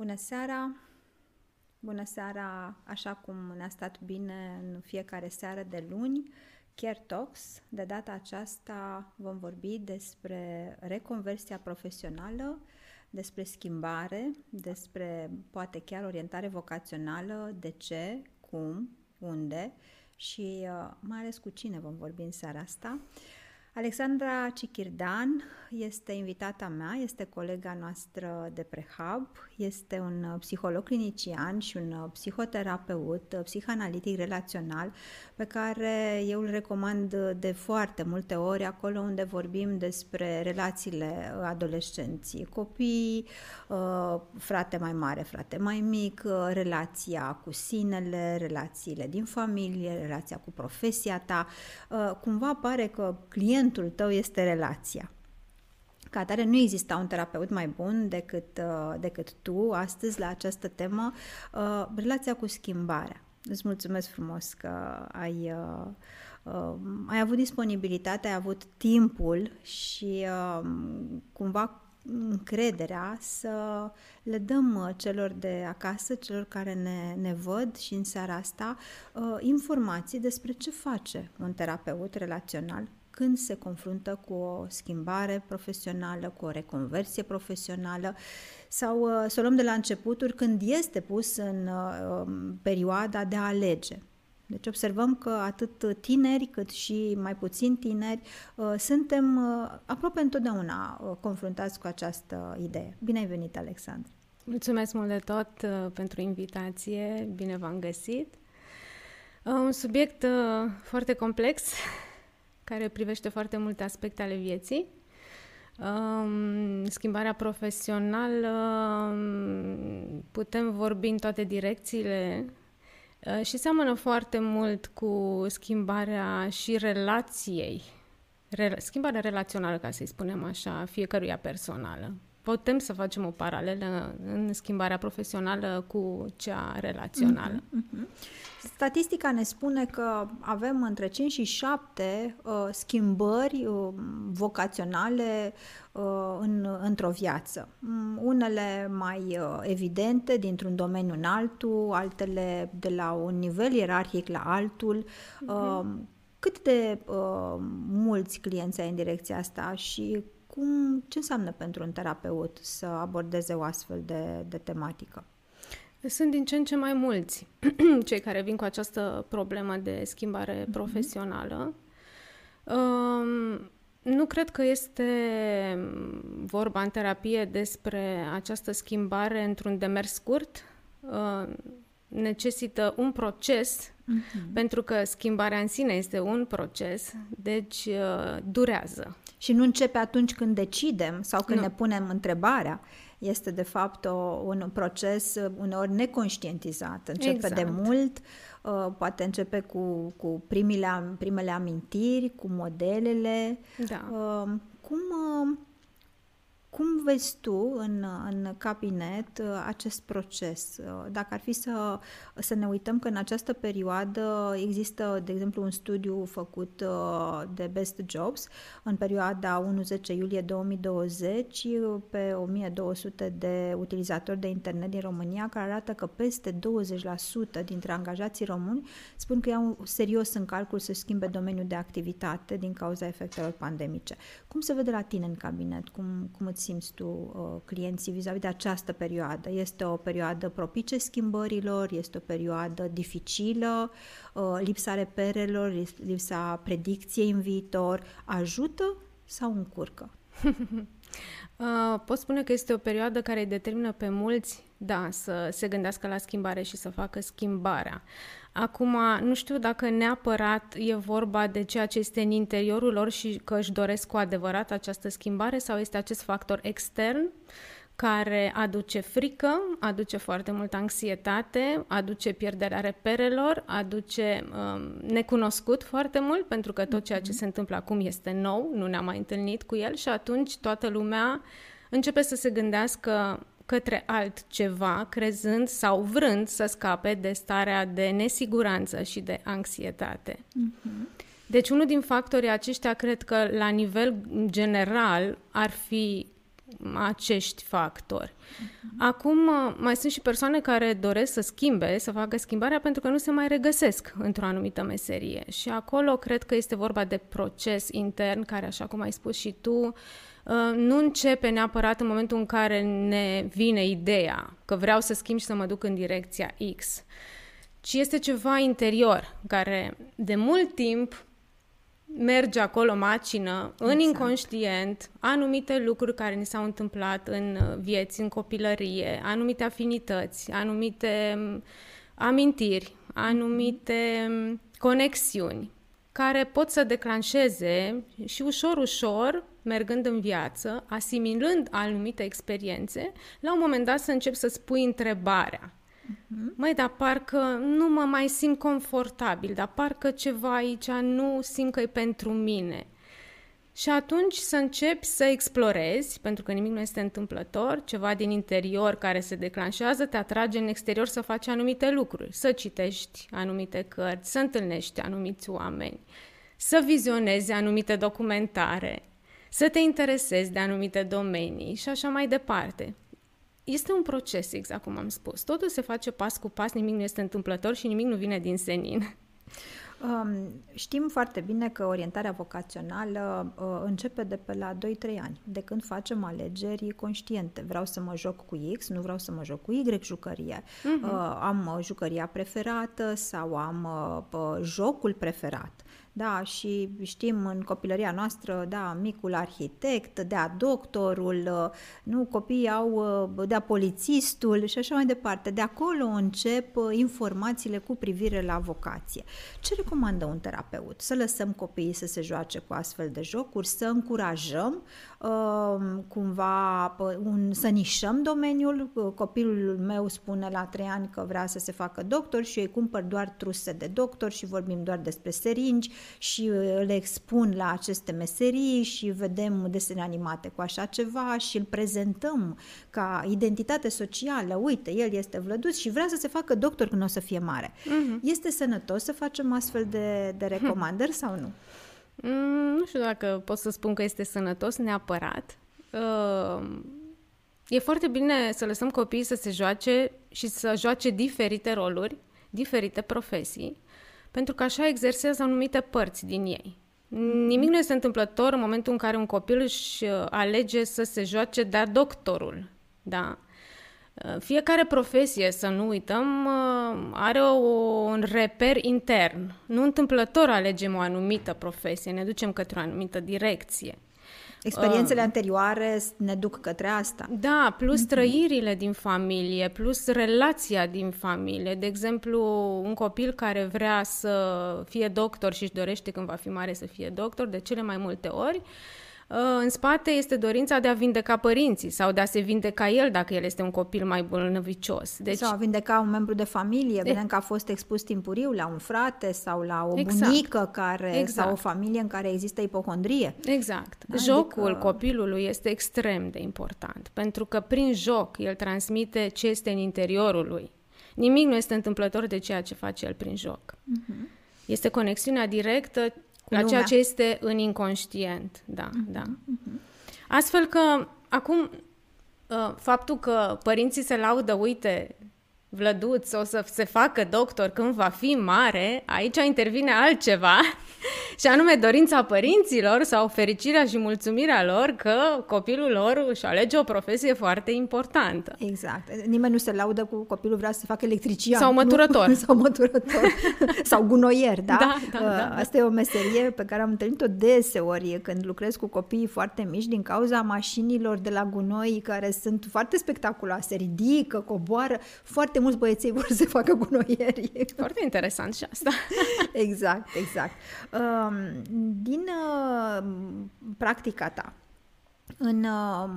Bună seara! Bună seara, așa cum ne-a stat bine în fiecare seară de luni, Care Talks. De data aceasta vom vorbi despre reconversia profesională, despre schimbare, despre poate chiar orientare vocațională, de ce, cum, unde și uh, mai ales cu cine vom vorbi în seara asta. Uh, Alexandra Cichirdan este invitata mea, este colega noastră de prehab, este un psiholog clinician și un psihoterapeut, psihanalitic relațional, pe care eu îl recomand de foarte multe ori acolo unde vorbim despre relațiile adolescenții, copii, uh, frate mai mare, frate mai mic, uh, relația cu sinele, relațiile din familie, relația cu profesia ta. Uh, cumva pare că clientul clientul tău este relația. Ca atare, nu exista un terapeut mai bun decât, uh, decât tu astăzi la această temă, uh, relația cu schimbarea. Îți mulțumesc frumos că ai, uh, uh, ai avut disponibilitate, ai avut timpul și uh, cumva încrederea să le dăm uh, celor de acasă, celor care ne, ne văd și în seara asta, uh, informații despre ce face un terapeut relațional, când se confruntă cu o schimbare profesională, cu o reconversie profesională sau uh, să o luăm de la începuturi când este pus în uh, um, perioada de a alege. Deci observăm că atât tineri cât și mai puțin tineri uh, suntem aproape întotdeauna confruntați cu această idee. Bine ai venit, Alexandru! Mulțumesc mult de tot pentru invitație, bine v-am găsit. Un subiect foarte complex care privește foarte multe aspecte ale vieții. Um, schimbarea profesională, um, putem vorbi în toate direcțiile uh, și seamănă foarte mult cu schimbarea și relației, re- schimbarea relațională, ca să-i spunem așa, fiecăruia personală. Putem să facem o paralelă în schimbarea profesională cu cea relațională. Mm-hmm, mm-hmm. Statistica ne spune că avem între 5 și 7 uh, schimbări uh, vocaționale uh, în, într-o viață. Um, unele mai uh, evidente dintr-un domeniu în altul, altele de la un nivel ierarhic la altul. Uh, cât de uh, mulți clienți ai în direcția asta și cum, ce înseamnă pentru un terapeut să abordeze o astfel de, de tematică? Sunt din ce în ce mai mulți cei care vin cu această problemă de schimbare mm-hmm. profesională. Um, nu cred că este vorba în terapie despre această schimbare într-un demers scurt. Uh, necesită un proces, mm-hmm. pentru că schimbarea în sine este un proces, deci uh, durează. Și nu începe atunci când decidem sau când nu. ne punem întrebarea este de fapt o, un proces uneori neconștientizat. Începe exact. de mult, uh, poate începe cu, cu primele, primele amintiri, cu modelele. Da. Uh, cum... Uh, cum vezi tu în, în cabinet uh, acest proces? Uh, dacă ar fi să, să ne uităm că în această perioadă există, de exemplu, un studiu făcut uh, de Best Jobs în perioada 1-10 iulie 2020 pe 1200 de utilizatori de internet din România care arată că peste 20% dintre angajații români spun că iau serios în calcul să schimbe domeniul de activitate din cauza efectelor pandemice. Cum se vede la tine în cabinet? Cum, cum îți simți tu uh, clienții vis-a-vis de această perioadă? Este o perioadă propice schimbărilor? Este o perioadă dificilă? Uh, lipsa reperelor, lipsa predicției în viitor ajută sau încurcă? Uh, pot spune că este o perioadă care îi determină pe mulți, da, să se gândească la schimbare și să facă schimbarea. Acum, nu știu dacă neapărat e vorba de ceea ce este în interiorul lor și că își doresc cu adevărat această schimbare sau este acest factor extern care aduce frică, aduce foarte multă anxietate, aduce pierderea reperelor, aduce um, necunoscut foarte mult, pentru că tot ceea ce se întâmplă acum este nou, nu ne-am mai întâlnit cu el și atunci toată lumea începe să se gândească către altceva, crezând sau vrând să scape de starea de nesiguranță și de anxietate. Uh-huh. Deci unul din factorii aceștia cred că la nivel general ar fi acești factori. Acum, mai sunt și persoane care doresc să schimbe, să facă schimbarea pentru că nu se mai regăsesc într-o anumită meserie. Și acolo cred că este vorba de proces intern care, așa cum ai spus și tu, uh, nu începe neapărat în momentul în care ne vine ideea că vreau să schimb și să mă duc în direcția X, ci este ceva interior care de mult timp merge acolo macină, în exact. inconștient, anumite lucruri care ni s-au întâmplat în uh, vieți, în copilărie, anumite afinități, anumite mm, amintiri, anumite mm, conexiuni care pot să declanșeze și ușor, ușor, mergând în viață, asimilând anumite experiențe, la un moment dat să încep să-ți pui întrebarea Uh-huh. Măi, dar parcă nu mă mai simt confortabil, dar parcă ceva aici nu simt că e pentru mine. Și atunci să începi să explorezi, pentru că nimic nu este întâmplător, ceva din interior care se declanșează, te atrage în exterior să faci anumite lucruri, să citești anumite cărți, să întâlnești anumiți oameni, să vizionezi anumite documentare, să te interesezi de anumite domenii și așa mai departe este un proces, exact cum am spus. Totul se face pas cu pas, nimic nu este întâmplător și nimic nu vine din senin. Um, știm foarte bine că orientarea vocațională uh, începe de pe la 2-3 ani, de când facem alegeri conștiente. Vreau să mă joc cu X, nu vreau să mă joc cu Y jucărie. Uh-huh. Uh, am uh, jucăria preferată sau am uh, jocul preferat. Da, și știm în copilăria noastră, da, micul arhitect, dea doctorul, nu, copiii au dea polițistul și așa mai departe. De acolo încep informațiile cu privire la vocație. Ce recomandă un terapeut? Să lăsăm copiii să se joace cu astfel de jocuri, să încurajăm uh, cumva un, să nișăm domeniul. Copilul meu spune la trei ani că vrea să se facă doctor și eu îi cumpăr doar truse de doctor și vorbim doar despre seringi și uh, le expun la aceste meserii și vedem desene animate cu așa ceva și îl prezentăm ca identitate socială. Uite, el este vlăduț și vrea să se facă doctor când o să fie mare. Uh-huh. Este sănătos să facem astfel de, de recomandări sau nu? Mm, nu știu dacă pot să spun că este sănătos neapărat. Uh, e foarte bine să lăsăm copiii să se joace și să joace diferite roluri, diferite profesii, pentru că așa exersează anumite părți din ei. Nimic nu este întâmplător în momentul în care un copil își uh, alege să se joace de doctorul. Da? Uh, fiecare profesie, să nu uităm, uh, are un reper intern. Nu întâmplător alegem o anumită profesie, ne ducem către o anumită direcție. Experiențele uh, anterioare ne duc către asta. Da, plus mm-hmm. trăirile din familie, plus relația din familie. De exemplu, un copil care vrea să fie doctor și își dorește când va fi mare să fie doctor, de cele mai multe ori, uh, în spate este dorința de a vindeca părinții sau de a se vindeca el dacă el este un copil mai bolnăvicios. Deci... Sau a vindeca un membru de familie. Vedem că a fost expus timpuriu la un frate sau la o exact. bunică care, exact. sau o familie în care există ipocondrie. Exact. Da? Jocul adică... copilului este extrem de important pentru că prin joc el transmite ce este în interiorul lui. Nimic nu este întâmplător de ceea ce face el prin joc. Uh-huh. Este conexiunea directă la ceea ce este în inconștient, da, uh-huh, da. Uh-huh. Astfel că acum uh, faptul că părinții se laudă, uite, Vlăduț o să se facă doctor când va fi mare, aici intervine altceva și anume dorința părinților sau fericirea și mulțumirea lor că copilul lor își alege o profesie foarte importantă. Exact. Nimeni nu se laudă cu copilul vrea să se facă electrician. Sau măturător. Nu? sau măturător. sau gunoier, da? Da, da, da, da? Asta e o meserie pe care am întâlnit-o deseori când lucrez cu copiii foarte mici din cauza mașinilor de la gunoi care sunt foarte spectaculoase, ridică, coboară, foarte mulți băieței vor să facă gunoieri. Foarte interesant și asta. exact, exact. Um, din uh, practica ta, în uh,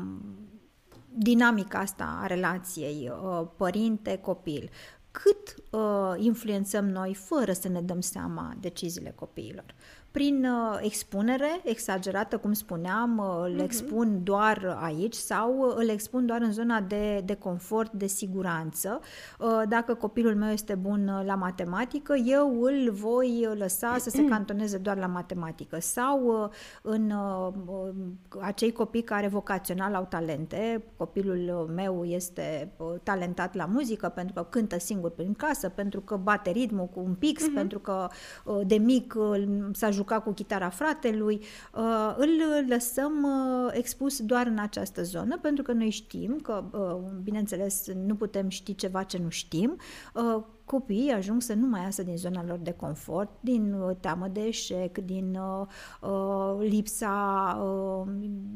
dinamica asta a relației uh, părinte-copil, cât uh, influențăm noi fără să ne dăm seama deciziile copiilor? prin uh, expunere exagerată, cum spuneam, uh, îl uh-huh. expun doar aici sau uh, îl expun doar în zona de, de confort, de siguranță. Uh, dacă copilul meu este bun uh, la matematică, eu îl voi lăsa să se cantoneze doar la matematică sau uh, în uh, acei copii care vocațional au talente, copilul meu este uh, talentat la muzică pentru că cântă singur prin casă, pentru că bate ritmul cu un pix, uh-huh. pentru că uh, de mic uh, s-a juca cu chitara fratelui, uh, îl lăsăm uh, expus doar în această zonă, pentru că noi știm că, uh, bineînțeles, nu putem ști ceva ce nu știm, copiii ajung să nu mai iasă din zona lor de confort, din uh, teamă de eșec, din uh, uh, lipsa uh,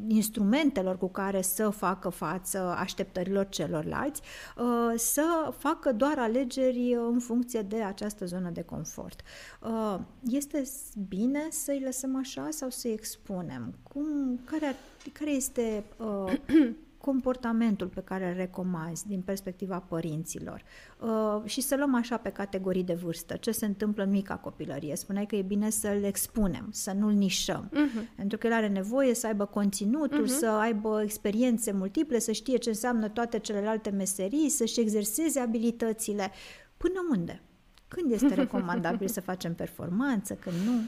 instrumentelor cu care să facă față așteptărilor celorlalți, uh, să facă doar alegeri în funcție de această zonă de confort. Uh, este bine să-i lăsăm așa sau să-i expunem? Cum, care, care este uh, comportamentul pe care îl recomanzi din perspectiva părinților uh, și să luăm așa pe categorii de vârstă, ce se întâmplă în mica copilărie. Spuneai că e bine să-l expunem, să nu-l nișăm, uh-huh. pentru că el are nevoie să aibă conținutul, uh-huh. să aibă experiențe multiple, să știe ce înseamnă toate celelalte meserii, să-și exerseze abilitățile. Până unde? Când este recomandabil să facem performanță, când nu?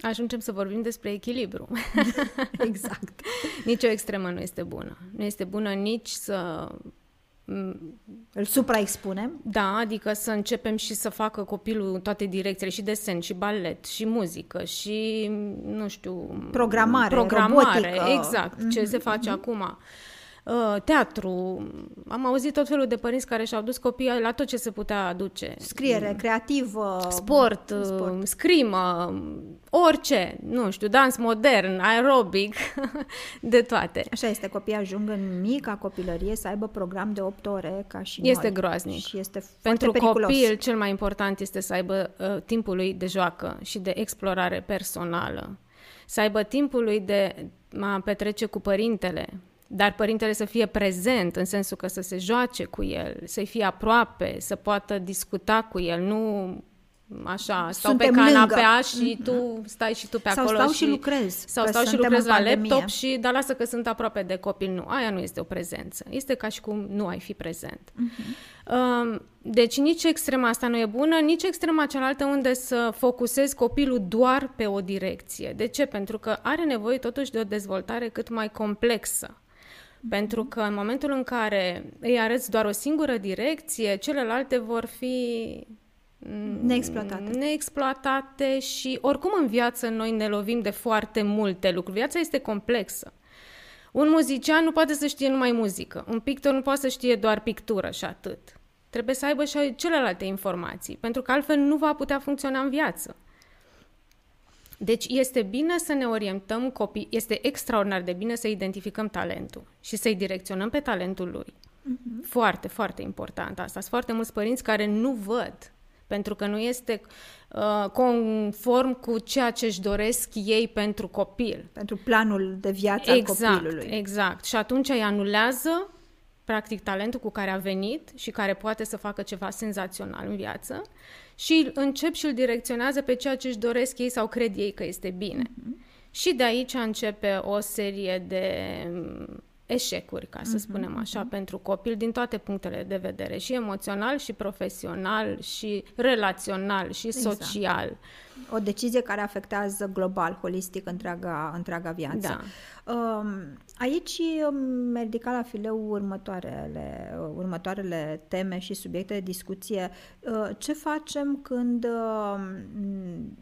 Ajungem să vorbim despre echilibru. exact. nici o extremă nu este bună. Nu este bună nici să îl supraexpunem? Da, adică să începem și să facă copilul toate direcțiile, și desen, și balet, și muzică, și, nu știu... Programare, programare robotică. Exact, mm-hmm. ce se face mm-hmm. acum. Uh, teatru. Am auzit tot felul de părinți care și-au dus copiii la tot ce se putea aduce. Scriere, mm. creativă. Sport, uh, sport. scrimă, orice, nu știu, dans modern, aerobic, de toate. Așa este, copiii ajung în mica copilărie să aibă program de 8 ore ca și Este noi. groaznic. Și este Pentru periculos. copil, cel mai important este să aibă uh, timpul lui de joacă și de explorare personală. Să aibă timpul lui de a petrece cu părintele, dar părintele să fie prezent, în sensul că să se joace cu el, să-i fie aproape, să poată discuta cu el, nu așa, stau Suntem pe canapea lângă. și tu stai și tu pe sau acolo. stau și, și lucrez. Sau stau și lucrez la laptop și, dar lasă că sunt aproape de copil. Nu, aia nu este o prezență. Este ca și cum nu ai fi prezent. Uh-huh. Deci nici extrema asta nu e bună, nici extrema cealaltă unde să focusezi copilul doar pe o direcție. De ce? Pentru că are nevoie totuși de o dezvoltare cât mai complexă. Pentru că în momentul în care îi arăți doar o singură direcție, celelalte vor fi mm, neexploatate. neexploatate și oricum în viață noi ne lovim de foarte multe lucruri. Viața este complexă. Un muzician nu poate să știe numai muzică, un pictor nu poate să știe doar pictură și atât. Trebuie să aibă și celelalte informații, pentru că altfel nu va putea funcționa în viață. Deci este bine să ne orientăm copii, este extraordinar de bine să identificăm talentul și să-i direcționăm pe talentul lui. Uh-huh. Foarte, foarte important asta. Sunt foarte mulți părinți care nu văd pentru că nu este uh, conform cu ceea ce își doresc ei pentru copil. Pentru planul de viață exact, al copilului. Exact. Și atunci îi anulează practic talentul cu care a venit și care poate să facă ceva senzațional în viață și încep și îl direcționează pe ceea ce își doresc ei sau cred ei că este bine. Uh-huh. Și de aici începe o serie de mm, eșecuri, ca să uh-huh, spunem așa, uh-huh. pentru copil din toate punctele de vedere, și emoțional, și profesional, și relațional, și exact. social. O decizie care afectează global, holistic, întreaga, întreaga viață. Da. Um, aici mi ridica la fileu următoarele, următoarele teme și subiecte de discuție. Uh, ce facem când um,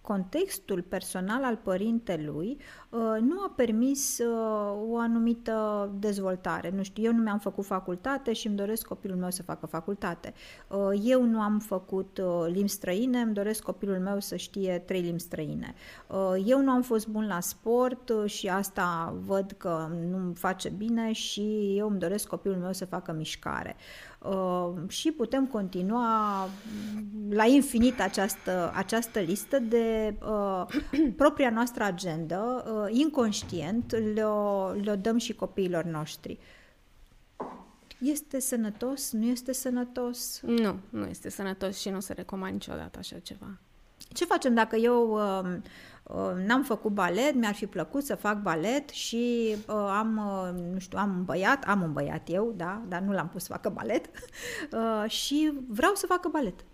contextul personal al părintelui uh, nu a permis uh, o anumită dezvoltare. Nu știu, eu nu mi-am făcut facultate și îmi doresc copilul meu să facă facultate. Uh, eu nu am făcut limbi străine, îmi doresc copilul meu să știe trei limbi străine. Eu nu am fost bun la sport și asta văd că nu face bine și eu îmi doresc copilul meu să facă mișcare. Uh, și putem continua la infinit această, această listă de uh, propria noastră agendă, uh, inconștient, le-o, le dăm și copiilor noștri. Este sănătos? Nu este sănătos? Nu, nu este sănătos și nu se recomand niciodată așa ceva. Ce facem dacă eu uh, Uh, n-am făcut balet, mi-ar fi plăcut să fac balet și uh, am, uh, nu știu, am un băiat, am un băiat eu, da, dar nu l-am pus să facă balet uh, și vreau să facă balet.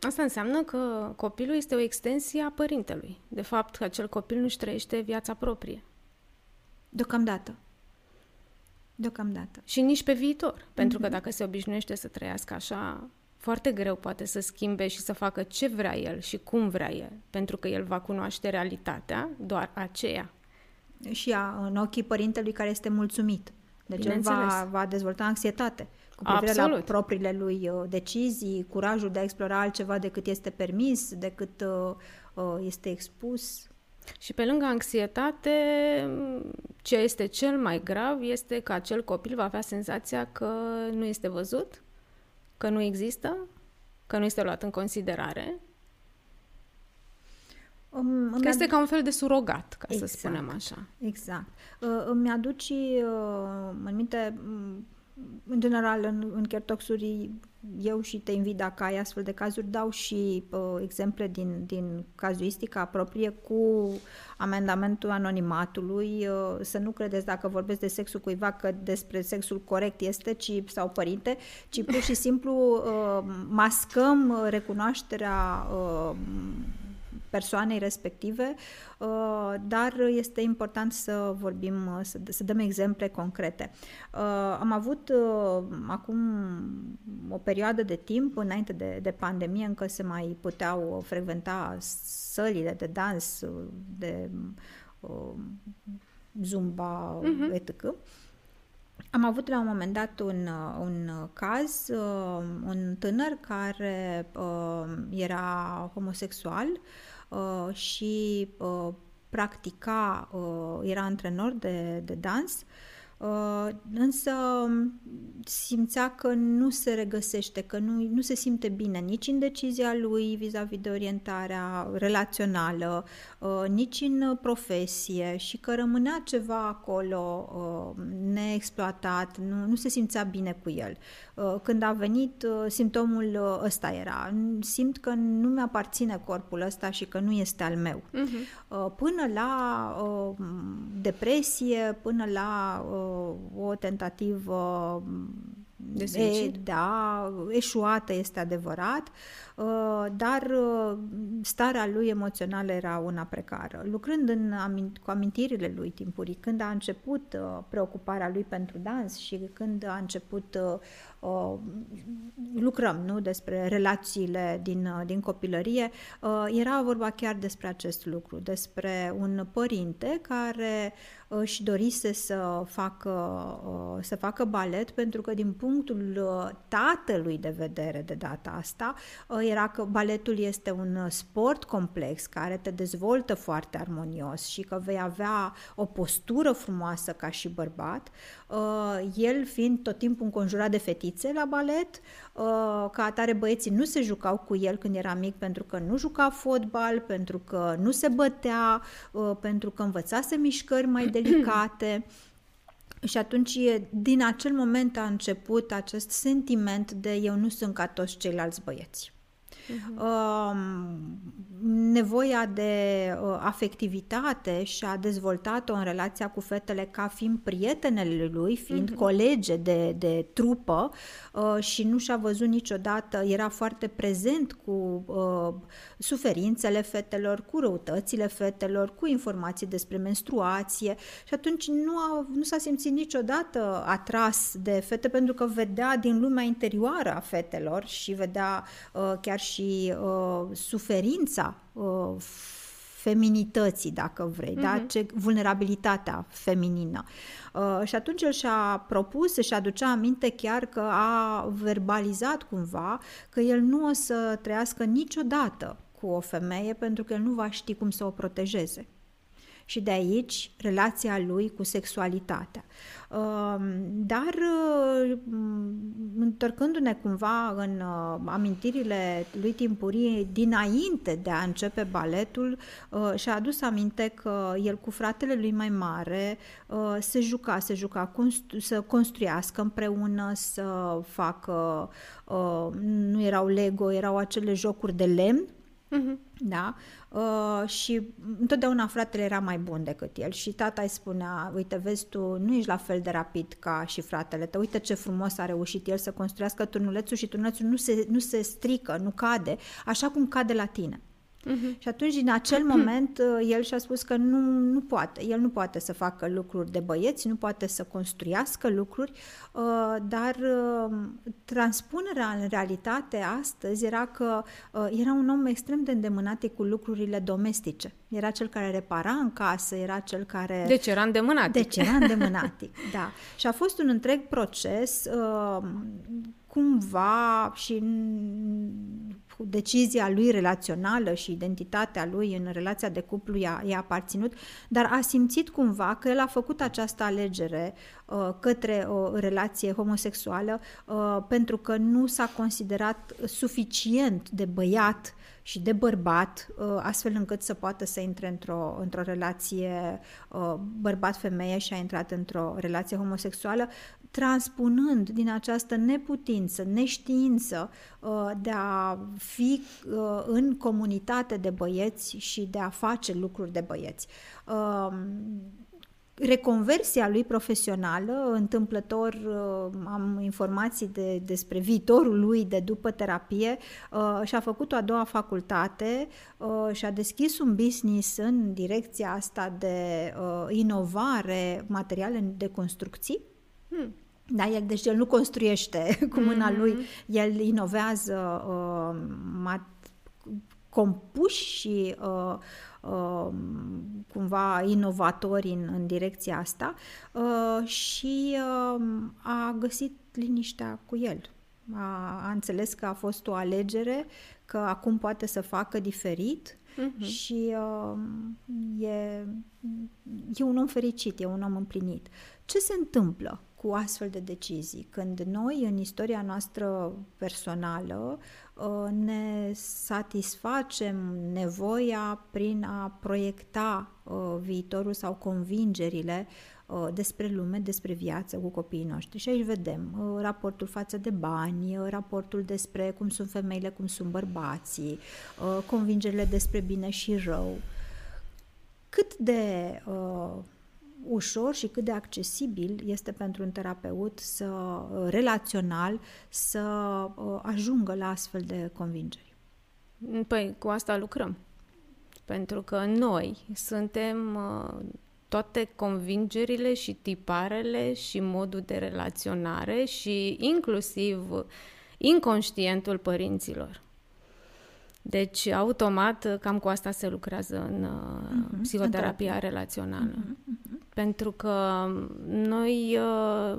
Asta înseamnă că copilul este o extensie a părintelui. De fapt, că acel copil nu-și trăiește viața proprie. Deocamdată. Deocamdată. Și nici pe viitor. Mm-hmm. Pentru că mhm. dacă se obișnuiește să trăiască așa, foarte greu poate să schimbe și să facă ce vrea el și cum vrea el. Pentru că el va cunoaște realitatea, doar aceea. Și a, în ochii părintelui care este mulțumit. Deci el va, va dezvolta anxietate cu privire Absolut. la propriile lui uh, decizii, curajul de a explora altceva decât este permis, decât uh, uh, este expus. Și pe lângă anxietate, ce este cel mai grav este că acel copil va avea senzația că nu este văzut, că nu există, că nu este luat în considerare. Um, că este ad... ca un fel de surogat, ca exact, să spunem așa. Exact. Uh, îmi aduci uh, în minte în general, în, în Chertoxuri, eu și te invit dacă ai astfel de cazuri, dau și uh, exemple din, din cazuistica proprie cu amendamentul anonimatului. Uh, să nu credeți dacă vorbesc de sexul cuiva că despre sexul corect este ci, sau părinte, ci pur și simplu uh, mascăm recunoașterea uh, persoanei respective, uh, dar este important să vorbim, uh, să, să dăm exemple concrete. Uh, am avut acum o perioadă de timp, înainte de, de pandemie, încă se mai puteau frecventa sălile de dans, de zumba, uh-huh. etc. Am avut la un moment dat un, un caz, un tânăr care era homosexual uh, și uh, practica, uh, era antrenor de, de dans. Uh, însă simțea că nu se regăsește, că nu, nu se simte bine nici în decizia lui vis-a-vis de orientarea relațională, uh, nici în profesie și că rămânea ceva acolo uh, neexploatat, nu, nu se simțea bine cu el. Când a venit, simptomul ăsta era, simt că nu mi-aparține corpul ăsta și că nu este al meu. Uh-huh. Până la depresie, până la o tentativă de suicid? E, da, eșuată este adevărat, uh, dar uh, starea lui emoțională era una precară. Lucrând în, cu amintirile lui timpurii, când a început uh, preocuparea lui pentru dans și când a început lucrăm nu, despre relațiile din, din copilărie, era vorba chiar despre acest lucru, despre un părinte care își dorise să facă, să facă balet pentru că din punctul uh, tatălui de vedere de data asta uh, era că baletul este un sport complex care te dezvoltă foarte armonios și că vei avea o postură frumoasă ca și bărbat, uh, el fiind tot timpul înconjurat de fetițe la balet, ca atare băieții nu se jucau cu el când era mic pentru că nu juca fotbal, pentru că nu se bătea, pentru că învățase mișcări mai delicate. Și atunci, din acel moment a început acest sentiment de eu nu sunt ca toți ceilalți băieți. Uh-huh. nevoia de uh, afectivitate și a dezvoltat-o în relația cu fetele ca fiind prietenele lui, fiind uh-huh. colege de, de trupă uh, și nu și-a văzut niciodată, era foarte prezent cu uh, suferințele fetelor, cu răutățile fetelor, cu informații despre menstruație și atunci nu, a, nu s-a simțit niciodată atras de fete pentru că vedea din lumea interioară a fetelor și vedea uh, chiar și uh, suferința uh, feminității, dacă vrei, uh-huh. da? Mhm. Ce, vulnerabilitatea feminină. Uh, și atunci el și-a propus, și aducea aminte chiar că a verbalizat cumva că el nu o să trăiască niciodată cu o femeie pentru că el nu va ști cum să o protejeze. Și de aici relația lui cu sexualitatea. Um, dar um, întorcându-ne cumva în uh, amintirile lui timpurii dinainte de a începe baletul, uh, și-a adus aminte că el cu fratele lui mai mare uh, se juca, se juca să construiască împreună, să facă, nu erau Lego, erau acele jocuri de lemn, Uh-huh. Da? Uh, și întotdeauna fratele era mai bun decât el și tata îi spunea, uite, vezi, tu nu ești la fel de rapid ca și fratele tău, uite ce frumos a reușit el să construiască turnulețul și turnulețul nu se, nu se strică, nu cade, așa cum cade la tine. Uh-huh. Și atunci, din acel moment, uh, el și-a spus că nu, nu poate. El nu poate să facă lucruri de băieți, nu poate să construiască lucruri, uh, dar uh, transpunerea în realitate astăzi era că era un om extrem de îndemânat cu lucrurile domestice. Era cel care repara în casă, era cel care... Deci era îndemânatic. Deci era îndemânatic, da. Și a fost un întreg proces cumva și decizia lui relațională și identitatea lui în relația de cuplu i-a, i-a aparținut, dar a simțit cumva că el a făcut această alegere uh, către o relație homosexuală uh, pentru că nu s-a considerat suficient de băiat și de bărbat, uh, astfel încât să poată să intre într-o, într-o relație uh, bărbat-femeie și a intrat într-o relație homosexuală, transpunând din această neputință, neștiință uh, de a fi în comunitate de băieți și de a face lucruri de băieți reconversia lui profesională, întâmplător uh, am informații de, despre viitorul lui de după terapie, uh, și-a făcut o a doua facultate uh, și-a deschis un business în direcția asta de inovare materiale de construcții. Hmm. Da, el, deci el nu construiește cu mâna mm-hmm. lui, el inovează uh, mat, compuși și uh, Um, cumva inovatori în, în direcția asta uh, și um, a găsit liniștea cu el. A, a înțeles că a fost o alegere, că acum poate să facă diferit uh-huh. și uh, e, e un om fericit, e un om împlinit. Ce se întâmplă cu astfel de decizii când noi, în istoria noastră personală, Uh, ne satisfacem nevoia prin a proiecta uh, viitorul sau convingerile uh, despre lume, despre viață cu copiii noștri. Și aici vedem raportul față de bani, raportul despre cum sunt femeile, cum sunt bărbații, convingerile despre bine și rău. Cât de ușor și cât de accesibil este pentru un terapeut să uh, relațional să uh, ajungă la astfel de convingeri. Păi, cu asta lucrăm. Pentru că noi suntem uh, toate convingerile și tiparele și modul de relaționare și inclusiv inconștientul părinților. Deci, automat, cam cu asta se lucrează în uh-huh, psihoterapia în relațională. Uh-huh, Pentru că noi uh,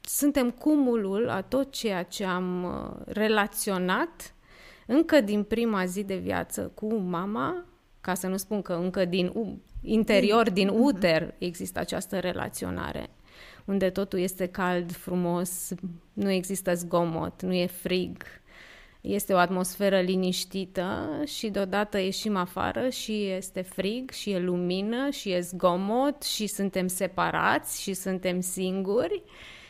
suntem cumulul a tot ceea ce am uh, relaționat încă din prima zi de viață cu mama, ca să nu spun că încă din interior, din uter, există această relaționare unde totul este cald, frumos, nu există zgomot, nu e frig, este o atmosferă liniștită și deodată ieșim afară și este frig și e lumină și e zgomot și suntem separați și suntem singuri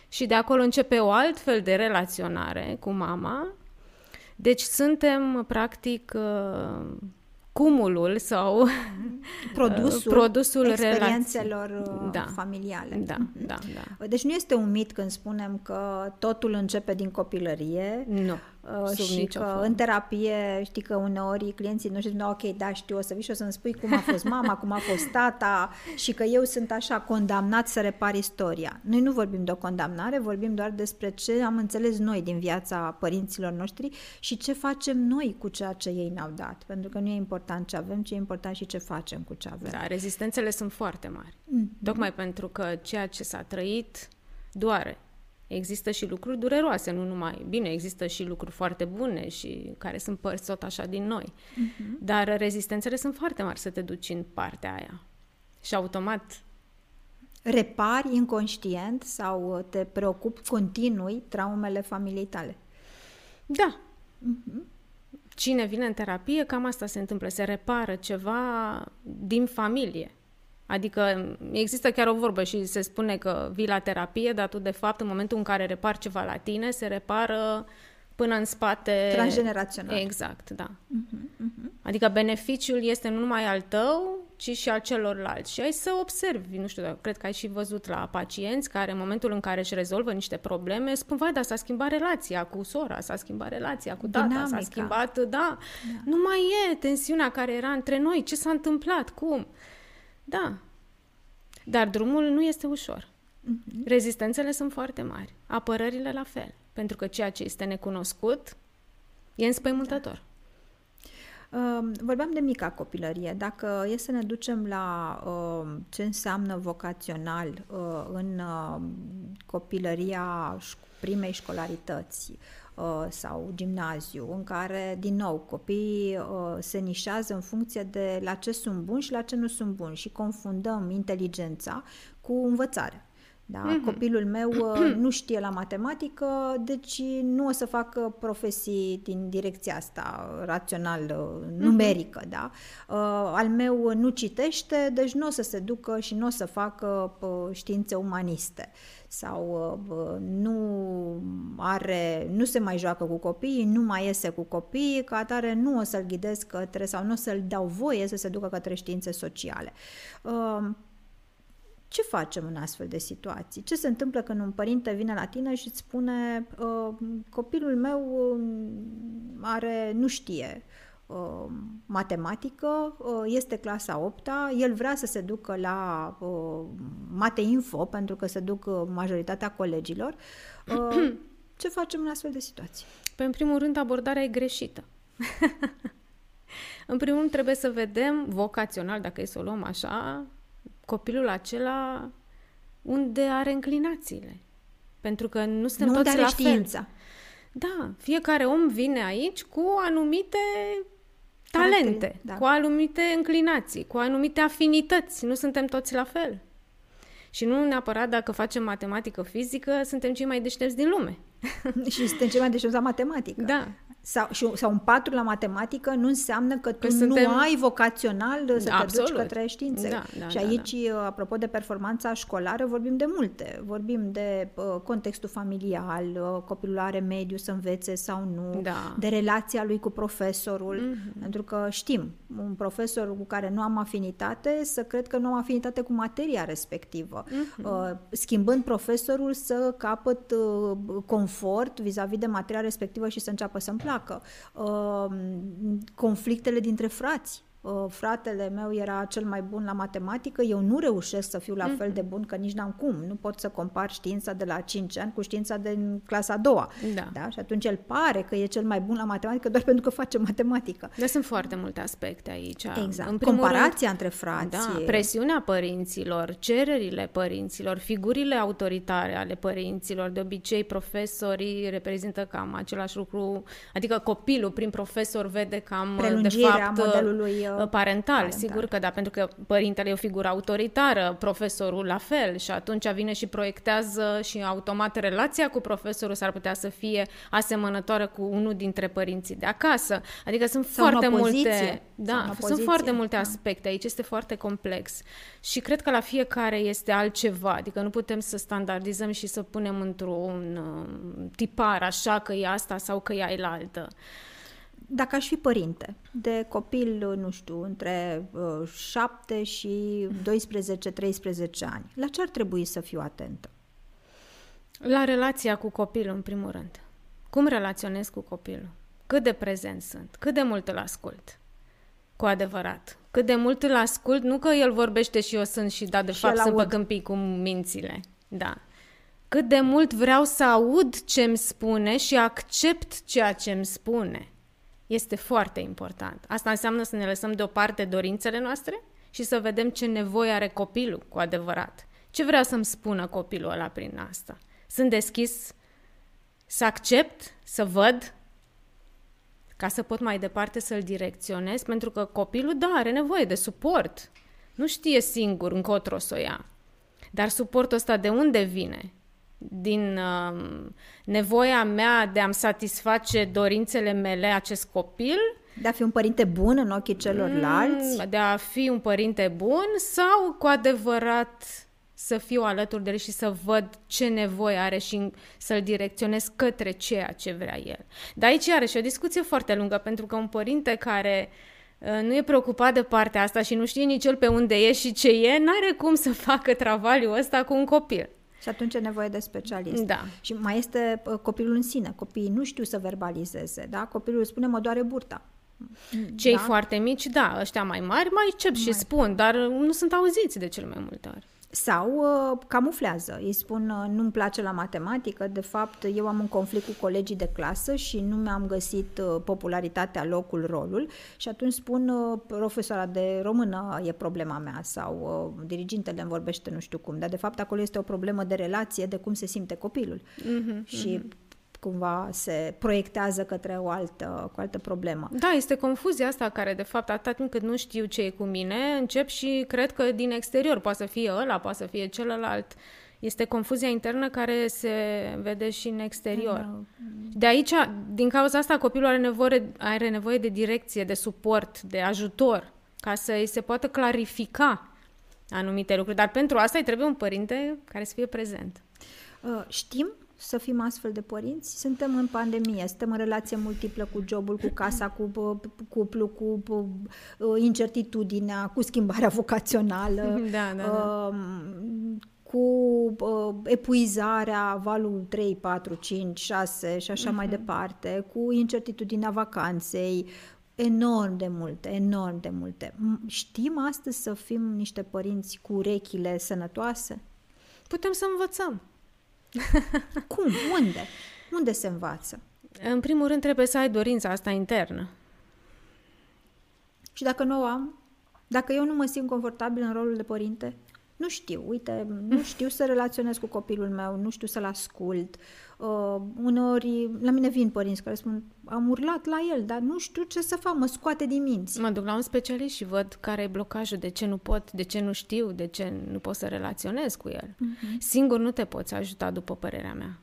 și de acolo începe o altfel de relaționare cu mama. Deci suntem practic uh, cumulul sau produsul, produsul experiențelor relații. da. familiale. Da, mhm. da, da. Deci nu este un mit când spunem că totul începe din copilărie. Nu. Uh, Sub și că formă. în terapie, știi că uneori clienții noștri spun, ok, da, știu, o să vii și o să-mi spui cum a fost mama, cum a fost tata și că eu sunt așa condamnat să repar istoria. Noi nu vorbim de o condamnare, vorbim doar despre ce am înțeles noi din viața părinților noștri și ce facem noi cu ceea ce ei ne-au dat. Pentru că nu e important ce avem, ci e important și ce facem cu ce avem. Da, rezistențele sunt foarte mari. Mm-hmm. Tocmai pentru că ceea ce s-a trăit doare. Există și lucruri dureroase, nu numai. Bine, există și lucruri foarte bune și care sunt părți tot așa din noi. Uh-huh. Dar rezistențele sunt foarte mari să te duci în partea aia. Și automat repari inconștient sau te preocupi continui traumele familiei tale. Da. Uh-huh. Cine vine în terapie, cam asta se întâmplă. Se repară ceva din familie. Adică există chiar o vorbă și se spune că vii la terapie, dar tu de fapt în momentul în care repar ceva la tine, se repară până în spate. Transgenerațional. Exact, da. Uh-huh, uh-huh. Adică beneficiul este nu numai al tău, ci și al celorlalți. Și ai să observi, nu știu, cred că ai și văzut la pacienți care în momentul în care își rezolvă niște probleme spun, vai, dar s-a schimbat relația cu sora, s-a schimbat relația cu tata, Dinamica. s-a schimbat, da, da, nu mai e tensiunea care era între noi, ce s-a întâmplat, cum. Da. Dar drumul nu este ușor. Uh-huh. Rezistențele sunt foarte mari, apărările la fel, pentru că ceea ce este necunoscut e înspăimântător. Da. Vorbeam de mica copilărie. Dacă e să ne ducem la ce înseamnă vocațional în copilăria primei școlarități sau gimnaziu, în care, din nou, copiii se nișează în funcție de la ce sunt buni și la ce nu sunt buni și confundăm inteligența cu învățarea. Da? Mm-hmm. Copilul meu uh, nu știe la matematică, deci nu o să facă profesii din direcția asta, rațional, uh, numerică. Mm-hmm. Da? Uh, al meu nu citește, deci nu o să se ducă și nu o să facă științe umaniste sau nu are, nu se mai joacă cu copiii, nu mai iese cu copiii, ca atare nu o să-l ghidez către sau nu o să-l dau voie să se ducă către științe sociale. Ce facem în astfel de situații? Ce se întâmplă când un părinte vine la tine și îți spune uh, copilul meu um, are, nu știe uh, matematică, uh, este clasa 8 el vrea să se ducă la uh, Mate Info, pentru că se duc uh, majoritatea colegilor. Uh, ce facem în astfel de situații? Păi, în primul rând, abordarea e greșită. în primul rând, trebuie să vedem vocațional, dacă e să o luăm așa, copilul acela unde are înclinațiile. Pentru că nu suntem nu toți are la știința. fel. Da, fiecare om vine aici cu anumite talente, da. cu anumite înclinații, cu anumite afinități. Nu suntem toți la fel. Și nu neapărat dacă facem matematică fizică, suntem cei mai deștepți din lume. și suntem cei mai deștepți la matematică. Da sau, și, sau un patru la matematică nu înseamnă că tu că suntem... nu ai vocațional să Absolut. te duci către științe. Da, da, și aici, da, da. apropo de performanța școlară, vorbim de multe. Vorbim de uh, contextul familial, uh, copilul are mediu să învețe sau nu, da. de relația lui cu profesorul, mm-hmm. pentru că știm, un profesor cu care nu am afinitate, să cred că nu am afinitate cu materia respectivă. Mm-hmm. Uh, schimbând profesorul să capăt uh, confort vis-a-vis de materia respectivă și să înceapă să-mi placă pleacă, uh, conflictele dintre frați, Uh, fratele meu era cel mai bun la matematică, eu nu reușesc să fiu la fel de bun, că nici n-am cum. Nu pot să compar știința de la 5 ani cu știința de clasa a doua. Da. da. Și atunci el pare că e cel mai bun la matematică doar pentru că face matematică. Dar sunt foarte multe aspecte aici. Exact. În Comparația rând, între frați. Da, presiunea părinților, cererile părinților, figurile autoritare ale părinților. De obicei, profesorii reprezintă cam același lucru, adică copilul prin profesor vede cam de fapt modelului uh, parental, parental, sigur că da, pentru că părintele e o figură autoritară, profesorul la fel și atunci vine și proiectează și automat relația cu profesorul s-ar putea să fie asemănătoare cu unul dintre părinții de acasă. Adică sunt Sau foarte multe, da, sunt foarte multe da. aspecte aici, este foarte complex. Și cred că la fiecare este altceva, adică nu putem să standardizăm și să punem într-un uh, tipar așa că e asta sau că e la altă dacă aș fi părinte de copil, nu știu, între uh, 7 și 12-13 ani, la ce ar trebui să fiu atentă? La relația cu copilul, în primul rând. Cum relaționez cu copilul? Cât de prezent sunt? Cât de mult îl ascult? Cu adevărat. Cât de mult îl ascult, nu că el vorbește și eu sunt și da, de și fapt sunt pe câmpii cu mințile. Da. Cât de mult vreau să aud ce îmi spune și accept ceea ce îmi spune este foarte important. Asta înseamnă să ne lăsăm deoparte dorințele noastre și să vedem ce nevoie are copilul cu adevărat. Ce vrea să-mi spună copilul ăla prin asta? Sunt deschis să accept, să văd, ca să pot mai departe să-l direcționez, pentru că copilul, da, are nevoie de suport. Nu știe singur încotro să o ia. Dar suportul ăsta de unde vine? Din uh, nevoia mea de a-mi satisface dorințele mele acest copil. De a fi un părinte bun în ochii celorlalți? Mm, de a fi un părinte bun sau cu adevărat să fiu alături de el și să văd ce nevoie are și să-l direcționez către ceea ce vrea el. Dar aici iarăși o discuție foarte lungă, pentru că un părinte care uh, nu e preocupat de partea asta și nu știe nici el pe unde e și ce e, n-are cum să facă travaliul ăsta cu un copil. Și atunci e nevoie de specialist. Da. Și mai este uh, copilul în sine. Copiii nu știu să verbalizeze, da? Copilul spune, mă doare burta. Cei da? foarte mici, da, ăștia mai mari mai încep mai... și spun, dar nu sunt auziți de cel mai multe ori. Sau uh, camuflează. Îi spun, uh, nu-mi place la matematică, de fapt eu am un conflict cu colegii de clasă și nu mi-am găsit uh, popularitatea, locul, rolul și atunci spun, uh, profesoara de română e problema mea sau uh, dirigintele îmi vorbește nu știu cum, dar de fapt acolo este o problemă de relație, de cum se simte copilul. Mm-hmm, și mm-hmm cumva se proiectează către o altă, o altă problemă. Da, este confuzia asta care, de fapt, atât timp cât nu știu ce e cu mine, încep și cred că din exterior poate să fie ăla, poate să fie celălalt. Este confuzia internă care se vede și în exterior. Da. De aici, din cauza asta, copilul are nevoie, are nevoie de direcție, de suport, de ajutor, ca să îi se poată clarifica anumite lucruri. Dar pentru asta îi trebuie un părinte care să fie prezent. Uh, știm să fim astfel de părinți? Suntem în pandemie, suntem în relație multiplă cu jobul, cu casa, cu cuplu, cu uh, incertitudinea, cu schimbarea vocațională, da, da, da. cu uh, epuizarea, valul 3, 4, 5, 6 și așa uh-huh. mai mhm. departe, cu incertitudinea vacanței, enorm de multe, enorm de multe. Știm astăzi să fim niște părinți cu urechile sănătoase? Putem să învățăm. Cum? Unde? Unde se învață? În primul rând trebuie să ai dorința asta internă. Și dacă nu o am, dacă eu nu mă simt confortabil în rolul de părinte, nu știu, uite, nu știu să relaționez cu copilul meu, nu știu să-l ascult. Uh, uneori, la mine vin părinți care spun, am urlat la el, dar nu știu ce să fac, mă scoate din minți. Mă duc la un specialist și văd care e blocajul, de ce nu pot, de ce nu știu, de ce nu pot să relaționez cu el. Uh-huh. Singur nu te poți ajuta, după părerea mea.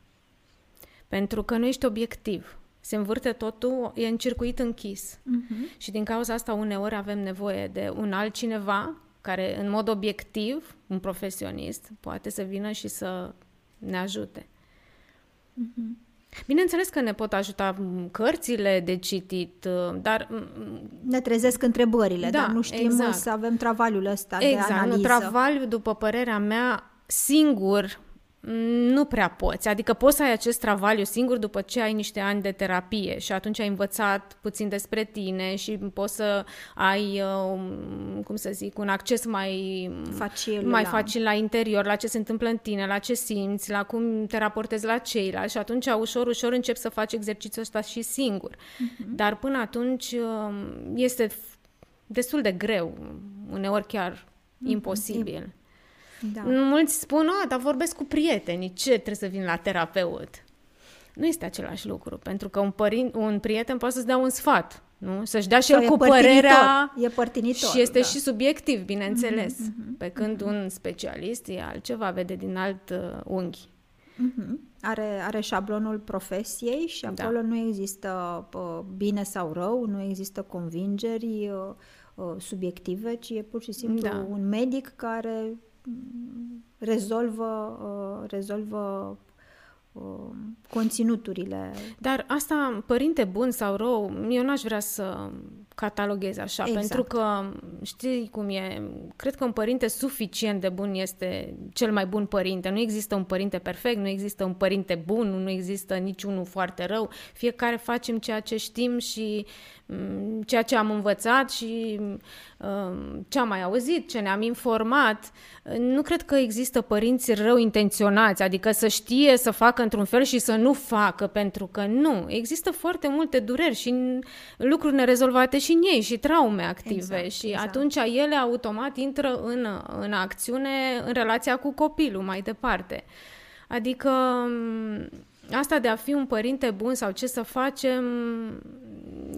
Pentru că nu ești obiectiv. Se învârte totul, e în circuit închis. Uh-huh. Și din cauza asta uneori avem nevoie de un altcineva care în mod obiectiv, un profesionist, poate să vină și să ne ajute. Mm-hmm. Bineînțeles că ne pot ajuta cărțile de citit, uh, dar... Ne trezesc întrebările, da, dar nu știm exact. să avem travaliul ăsta exact, de analiză. Exact, travaliul, după părerea mea, singur nu prea poți. Adică poți să ai acest travaliu singur după ce ai niște ani de terapie și atunci ai învățat puțin despre tine și poți să ai, uh, cum să zic, un acces mai facil, mai la... facil la interior, la ce se întâmplă în tine, la ce simți, la cum te raportezi la ceilalți și atunci ușor, ușor începi să faci exercițiul ăsta și singur. Uh-huh. Dar până atunci um, este destul de greu, uneori chiar uh-huh. imposibil. Da. Mulți spun, a, dar vorbesc cu prietenii, ce trebuie să vin la terapeut? Nu este același lucru, pentru că un, părin, un prieten poate să-ți dea un sfat, nu? Să-și dea și el cu părerea... E părtinitor. Și este da. și subiectiv, bineînțeles. Mm-hmm, pe când mm-hmm. un specialist e altceva, vede din alt uh, unghi. Mm-hmm. Are, are șablonul profesiei și da. acolo da. nu există uh, bine sau rău, nu există convingeri uh, uh, subiective, ci e pur și simplu da. un medic care rezolvă, uh, rezolvă uh, conținuturile. Dar asta, părinte bun sau rău, eu n-aș vrea să cataloghez așa, exact. pentru că știi cum e, cred că un părinte suficient de bun este cel mai bun părinte. Nu există un părinte perfect, nu există un părinte bun, nu există niciunul foarte rău. Fiecare facem ceea ce știm și Mm, ceea ce am învățat și mm, ce am mai auzit, ce ne-am informat. Nu cred că există părinți rău intenționați, adică să știe să facă într-un fel și să nu facă, pentru că nu. Există foarte multe dureri și lucruri nerezolvate și în ei și traume active exact, și exact. atunci ele automat intră în, în acțiune în relația cu copilul mai departe. Adică mm, asta de a fi un părinte bun sau ce să facem,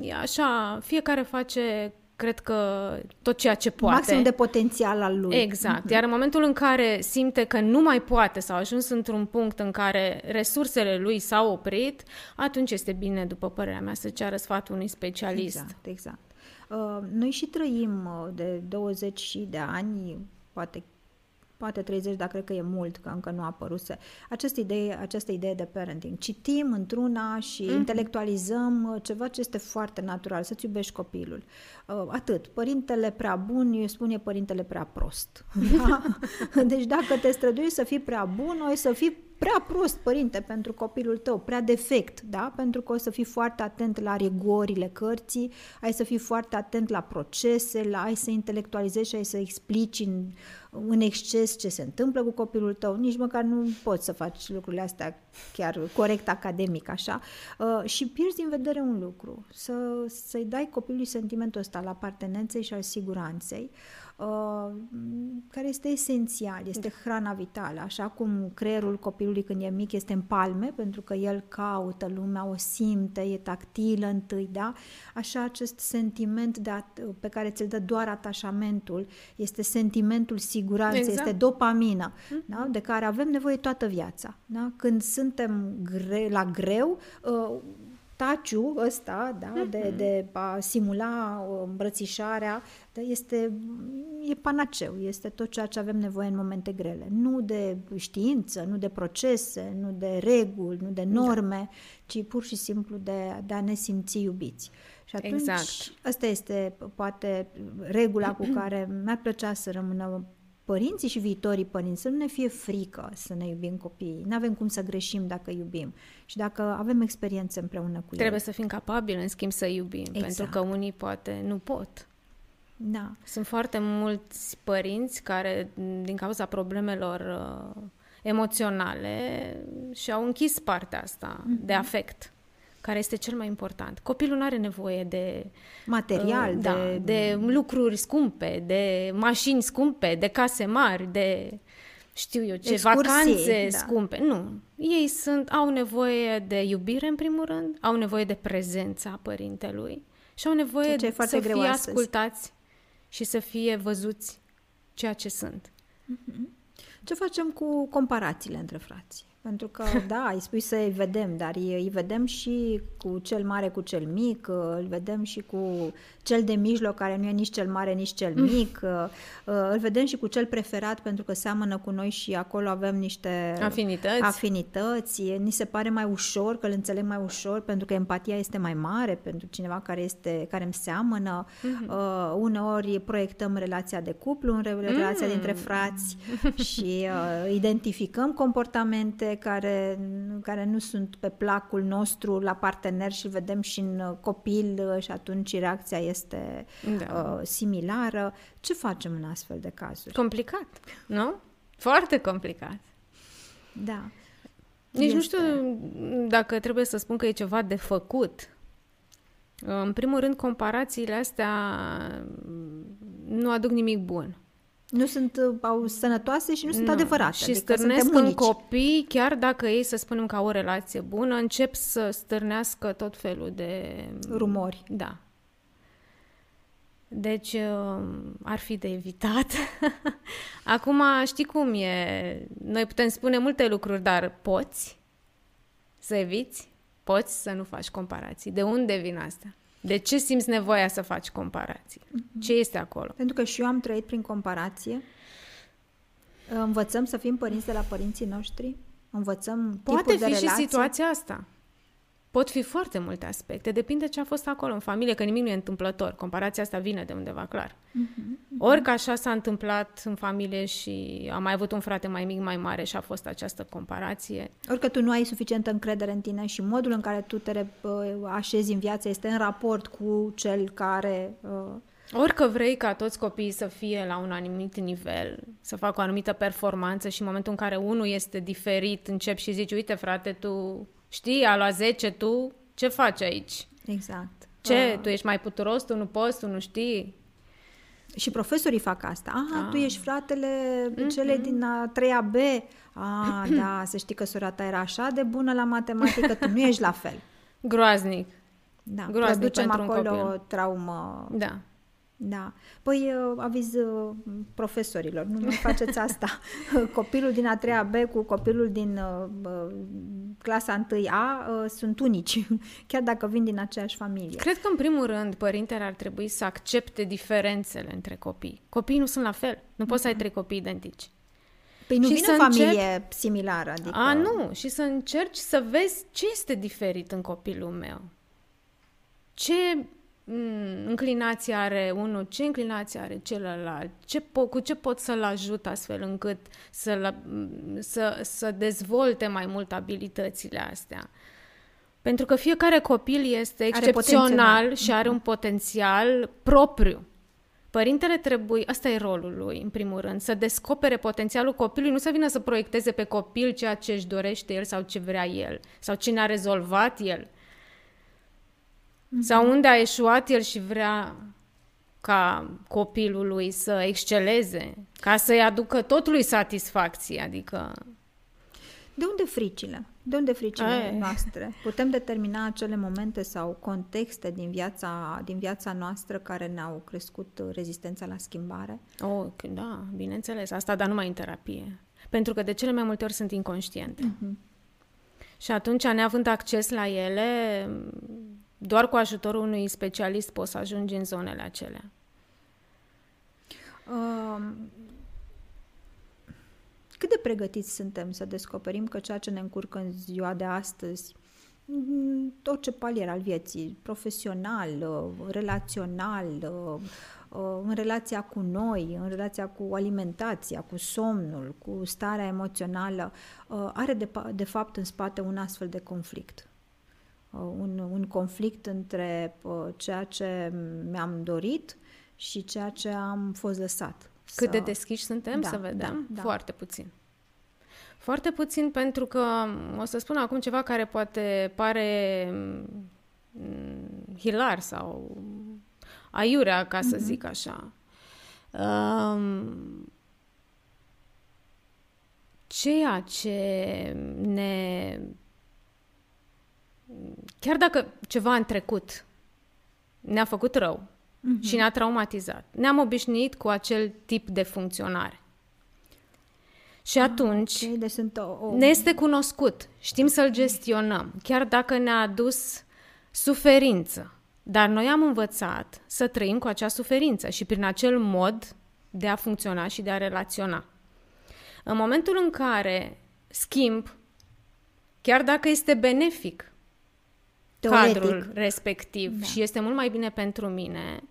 e așa, fiecare face cred că tot ceea ce poate. Maxim de potențial al lui. Exact. Iar în momentul în care simte că nu mai poate sau a ajuns într-un punct în care resursele lui s-au oprit, atunci este bine, după părerea mea, să ceară sfatul unui specialist. Exact, exact. Uh, noi și trăim uh, de 20 de ani, poate poate 30, dar cred că e mult, că încă nu a apăruse, această idee, această idee de parenting. Citim într-una și mm-hmm. intelectualizăm uh, ceva ce este foarte natural, să-ți iubești copilul. Uh, atât. Părintele prea bun, eu spun e părintele prea prost. Da? Deci dacă te străduiești să fii prea bun, o să fii prea prost, părinte, pentru copilul tău, prea defect, da? Pentru că o să fii foarte atent la rigorile cărții, ai să fii foarte atent la procese, la ai să intelectualizezi și ai să explici în, în exces ce se întâmplă cu copilul tău, nici măcar nu poți să faci lucrurile astea chiar corect academic, așa, uh, și pierzi din vedere un lucru, să, să-i dai copilului sentimentul ăsta la apartenenței și al siguranței, uh, Uh, care este esențial, este hrana vitală, așa cum creierul copilului când e mic este în palme, pentru că el caută lumea, o simte, e tactilă întâi, da? Așa acest sentiment de at- pe care ți-l dă doar atașamentul este sentimentul siguranței, exact. este dopamină, mm. da? de care avem nevoie toată viața. Da? Când suntem gre- la greu, uh, taciu ăsta, da, mm-hmm. de, de a simula îmbrățișarea, da, este e panaceu, este tot ceea ce avem nevoie în momente grele. Nu de știință, nu de procese, nu de reguli, nu de da. norme, da. ci pur și simplu de, de a ne simți iubiți. Și atunci, exact. asta este poate regula cu care mi-ar plăcea să rămână părinții și viitorii părinți să nu ne fie frică să ne iubim copiii. Nu avem cum să greșim dacă iubim și dacă avem experiențe împreună cu Trebuie ei. să fim capabili, în schimb, să iubim, exact. pentru că unii poate nu pot. Da. Sunt foarte mulți părinți care, din cauza problemelor uh, emoționale, și-au închis partea asta mm-hmm. de afect care este cel mai important. Copilul nu are nevoie de material, uh, de... Da, de lucruri scumpe, de mașini scumpe, de case mari, de știu eu ce, Excursii, vacanțe da. scumpe. Nu. Ei sunt, au nevoie de iubire în primul rând, au nevoie de prezența părintelui și au nevoie de să fie astăzi. ascultați și să fie văzuți ceea ce sunt. Mm-hmm. Ce facem cu comparațiile între frați? Pentru că, da, îi spui să îi vedem, dar îi vedem și cu cel mare cu cel mic, îl vedem și cu cel de mijloc, care nu e nici cel mare, nici cel mm. mic, mm. îl vedem și cu cel preferat, pentru că seamănă cu noi și acolo avem niște afinități. afinități. Ni se pare mai ușor, că îl înțeleg mai ușor, pentru că empatia este mai mare pentru cineva care, este, care îmi seamănă. Mm-hmm. Uh, uneori proiectăm relația de cuplu, în relația mm. dintre frați și uh, identificăm comportamente care, care nu sunt pe placul nostru la partener și vedem și în copil și atunci reacția este da. uh, similară. Ce facem în astfel de cazuri? Complicat, nu? Foarte complicat. Da. Nici este... nu știu dacă trebuie să spun că e ceva de făcut. În primul rând, comparațiile astea nu aduc nimic bun nu sunt uh, au sănătoase și nu sunt nu. adevărate. Și adică stârnesc în copii, chiar dacă ei, să spunem că au o relație bună, încep să stârnească tot felul de... Rumori. Da. Deci uh, ar fi de evitat. Acum știi cum e. Noi putem spune multe lucruri, dar poți să eviți? Poți să nu faci comparații. De unde vin astea? De ce simți nevoia să faci comparații? Mm-hmm. Ce este acolo? Pentru că și eu am trăit prin comparație. Învățăm să fim părinți de la părinții noștri? Învățăm Poate fi de și situația asta. Pot fi foarte multe aspecte, depinde ce a fost acolo în familie, că nimic nu e întâmplător. Comparația asta vine de undeva, clar. Uh-huh, Ori că așa s-a întâmplat în familie și am mai avut un frate mai mic, mai mare și a fost această comparație. Ori că tu nu ai suficientă încredere în tine și modul în care tu te așezi în viață este în raport cu cel care... Uh... Ori că vrei ca toți copiii să fie la un anumit nivel, să facă o anumită performanță și în momentul în care unul este diferit, începi și zici, uite frate, tu Știi, a luat 10, tu ce faci aici? Exact. Ce? Uh. Tu ești mai puturos, tu nu poți, tu nu știi? Și profesorii fac asta. Ah, ah. tu ești fratele mm-hmm. cele din a treia B. Ah, da, să știi că sora ta era așa de bună la matematică, tu nu ești la fel. Groaznic. Da, Groaznic pentru acolo un copil. traumă. Da. Da. Păi, uh, aviz uh, profesorilor, nu mai faceți asta. Copilul din a treia B cu copilul din uh, clasa 1A sunt unici, chiar dacă vin din aceeași familie. Cred că, în primul rând, părintele ar trebui să accepte diferențele între copii. Copiii nu sunt la fel. Nu poți să ai trei copii identici. Păi nu și vine să o familie încerc... similară, adică... A, nu, și să încerci să vezi ce este diferit în copilul meu. Ce mm, înclinație are unul, ce înclinație are celălalt, ce po- cu ce pot să-l ajut astfel încât să, să, să dezvolte mai mult abilitățile astea. Pentru că fiecare copil este excepțional și are un potențial propriu. Părintele trebuie, asta e rolul lui, în primul rând, să descopere potențialul copilului, nu să vină să proiecteze pe copil ceea ce își dorește el sau ce vrea el, sau ce ne-a rezolvat el, mm-hmm. sau unde a eșuat el și vrea ca copilul lui să exceleze, ca să-i aducă totului satisfacție, adică... De unde fricile? De unde fricile Ai. noastre? Putem determina acele momente sau contexte din viața, din viața noastră care ne-au crescut rezistența la schimbare? Oh, da, bineînțeles. Asta, dar numai în terapie. Pentru că de cele mai multe ori sunt inconștiente. Uh-huh. Și atunci, neavând acces la ele, doar cu ajutorul unui specialist poți să ajungi în zonele acelea. Uh, cât de pregătiți suntem să descoperim că ceea ce ne încurcă în ziua de astăzi, orice palier al vieții, profesional, uh, relațional, uh, uh, în relația cu noi, în relația cu alimentația, cu somnul, cu starea emoțională, are de, de fapt în spate un astfel de conflict. Un, un conflict între ceea ce mi-am dorit și ceea ce am fost lăsat cât să... de deschiși suntem, da, să vedem? Da, da. Foarte puțin. Foarte puțin pentru că o să spun acum ceva care poate pare mm, hilar sau aiurea, ca să mm-hmm. zic așa. Um, ceea ce ne... Chiar dacă ceva în trecut ne-a făcut rău, uh-huh. și ne-a traumatizat. Ne-am obișnuit cu acel tip de funcționare. Și ah, atunci okay, deci sunt o, o... ne este cunoscut, știm să-l gestionăm, chiar dacă ne-a adus suferință. Dar noi am învățat să trăim cu acea suferință și prin acel mod de a funcționa și de a relaționa. În momentul în care schimb, chiar dacă este benefic Teoretic. cadrul respectiv da. și este mult mai bine pentru mine,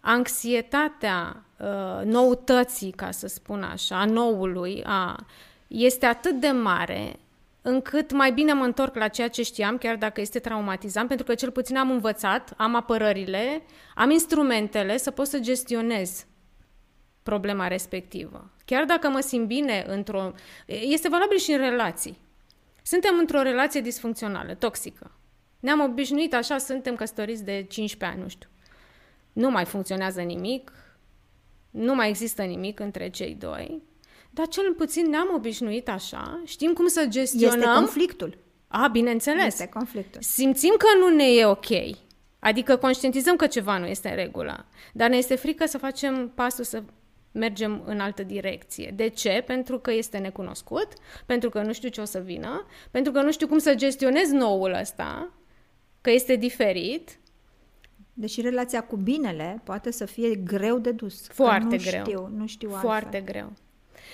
anxietatea uh, noutății, ca să spun așa, a noului, a, este atât de mare încât mai bine mă întorc la ceea ce știam, chiar dacă este traumatizant, pentru că cel puțin am învățat, am apărările, am instrumentele să pot să gestionez problema respectivă. Chiar dacă mă simt bine într-o... Este valabil și în relații. Suntem într-o relație disfuncțională, toxică. Ne-am obișnuit așa, suntem căsătoriți de 15 ani, nu știu nu mai funcționează nimic, nu mai există nimic între cei doi, dar cel puțin ne-am obișnuit așa, știm cum să gestionăm... Este conflictul. A, bineînțeles. Este conflictul. Simțim că nu ne e ok, adică conștientizăm că ceva nu este în regulă, dar ne este frică să facem pasul să mergem în altă direcție. De ce? Pentru că este necunoscut, pentru că nu știu ce o să vină, pentru că nu știu cum să gestionez noul ăsta, că este diferit Deși relația cu binele poate să fie greu de dus. Foarte nu greu. Știu, nu știu Foarte altfel. greu.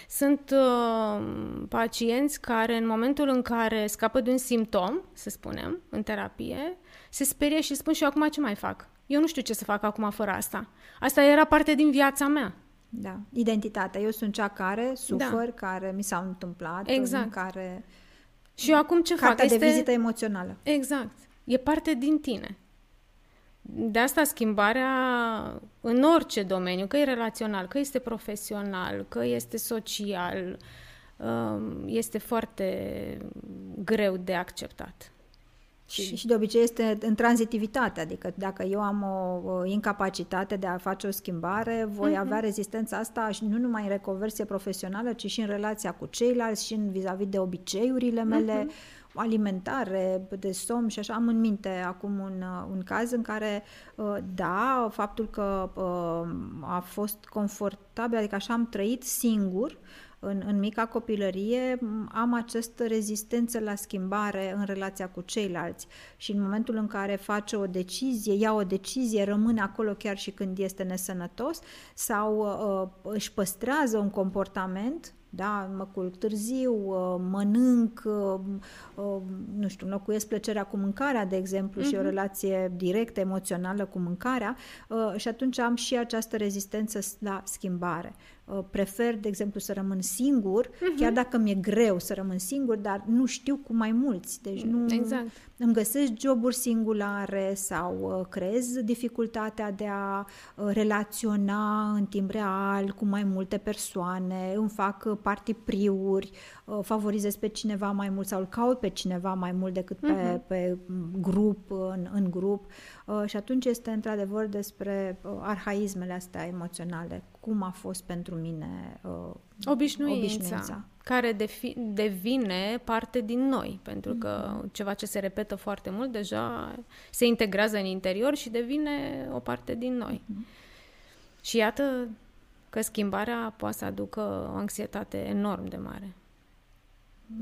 Sunt uh, pacienți care în momentul în care scapă de un simptom, să spunem, în terapie, se sperie și spun și eu acum ce mai fac? Eu nu știu ce să fac acum fără asta. Asta era parte din viața mea. Da, identitatea. Eu sunt cea care sufăr, da. care mi s-au întâmplat, exact. care... Și eu acum ce Cartea fac? de este... vizită emoțională. Exact. E parte din tine. De asta schimbarea în orice domeniu, că e relațional, că este profesional, că este social, um, este foarte greu de acceptat. Și, și de obicei este în tranzitivitate, adică dacă eu am o, o incapacitate de a face o schimbare, voi uh-huh. avea rezistența asta și nu numai în reconversie profesională, ci și în relația cu ceilalți și în vis-a-vis de obiceiurile mele, uh-huh alimentare, de somn și așa. Am în minte acum un, uh, un caz în care, uh, da, faptul că uh, a fost confortabil, adică așa am trăit singur, în, în mica copilărie am această rezistență la schimbare în relația cu ceilalți și în momentul în care face o decizie, ia o decizie, rămâne acolo chiar și când este nesănătos sau uh, își păstrează un comportament da? mă culc târziu, uh, mănânc, uh, uh, nu știu, înlocuiesc plăcerea cu mâncarea, de exemplu, uh-huh. și o mhm. relație directă, emoțională cu mâncarea și atunci am și această rezistență la schimbare. Prefer, de exemplu, să rămân singur, uh-huh. chiar dacă mi-e greu să rămân singur, dar nu știu cu mai mulți. Deci nu exact. Îmi găsesc joburi singulare sau creez dificultatea de a relaționa în timp real cu mai multe persoane, îmi fac party-priuri, uh, favorizez pe cineva mai mult sau îl caut pe cineva mai mult decât pe, uh-huh. pe grup, în, în grup. Uh, și atunci este într-adevăr despre uh, arhaismele astea emoționale, cum a fost pentru mine obișnuința, obișnuința. Care defi- devine parte din noi, pentru că uh-huh. ceva ce se repetă foarte mult deja se integrează în interior și devine o parte din noi. Uh-huh. Și iată, că schimbarea poate să aducă o anxietate enorm de mare.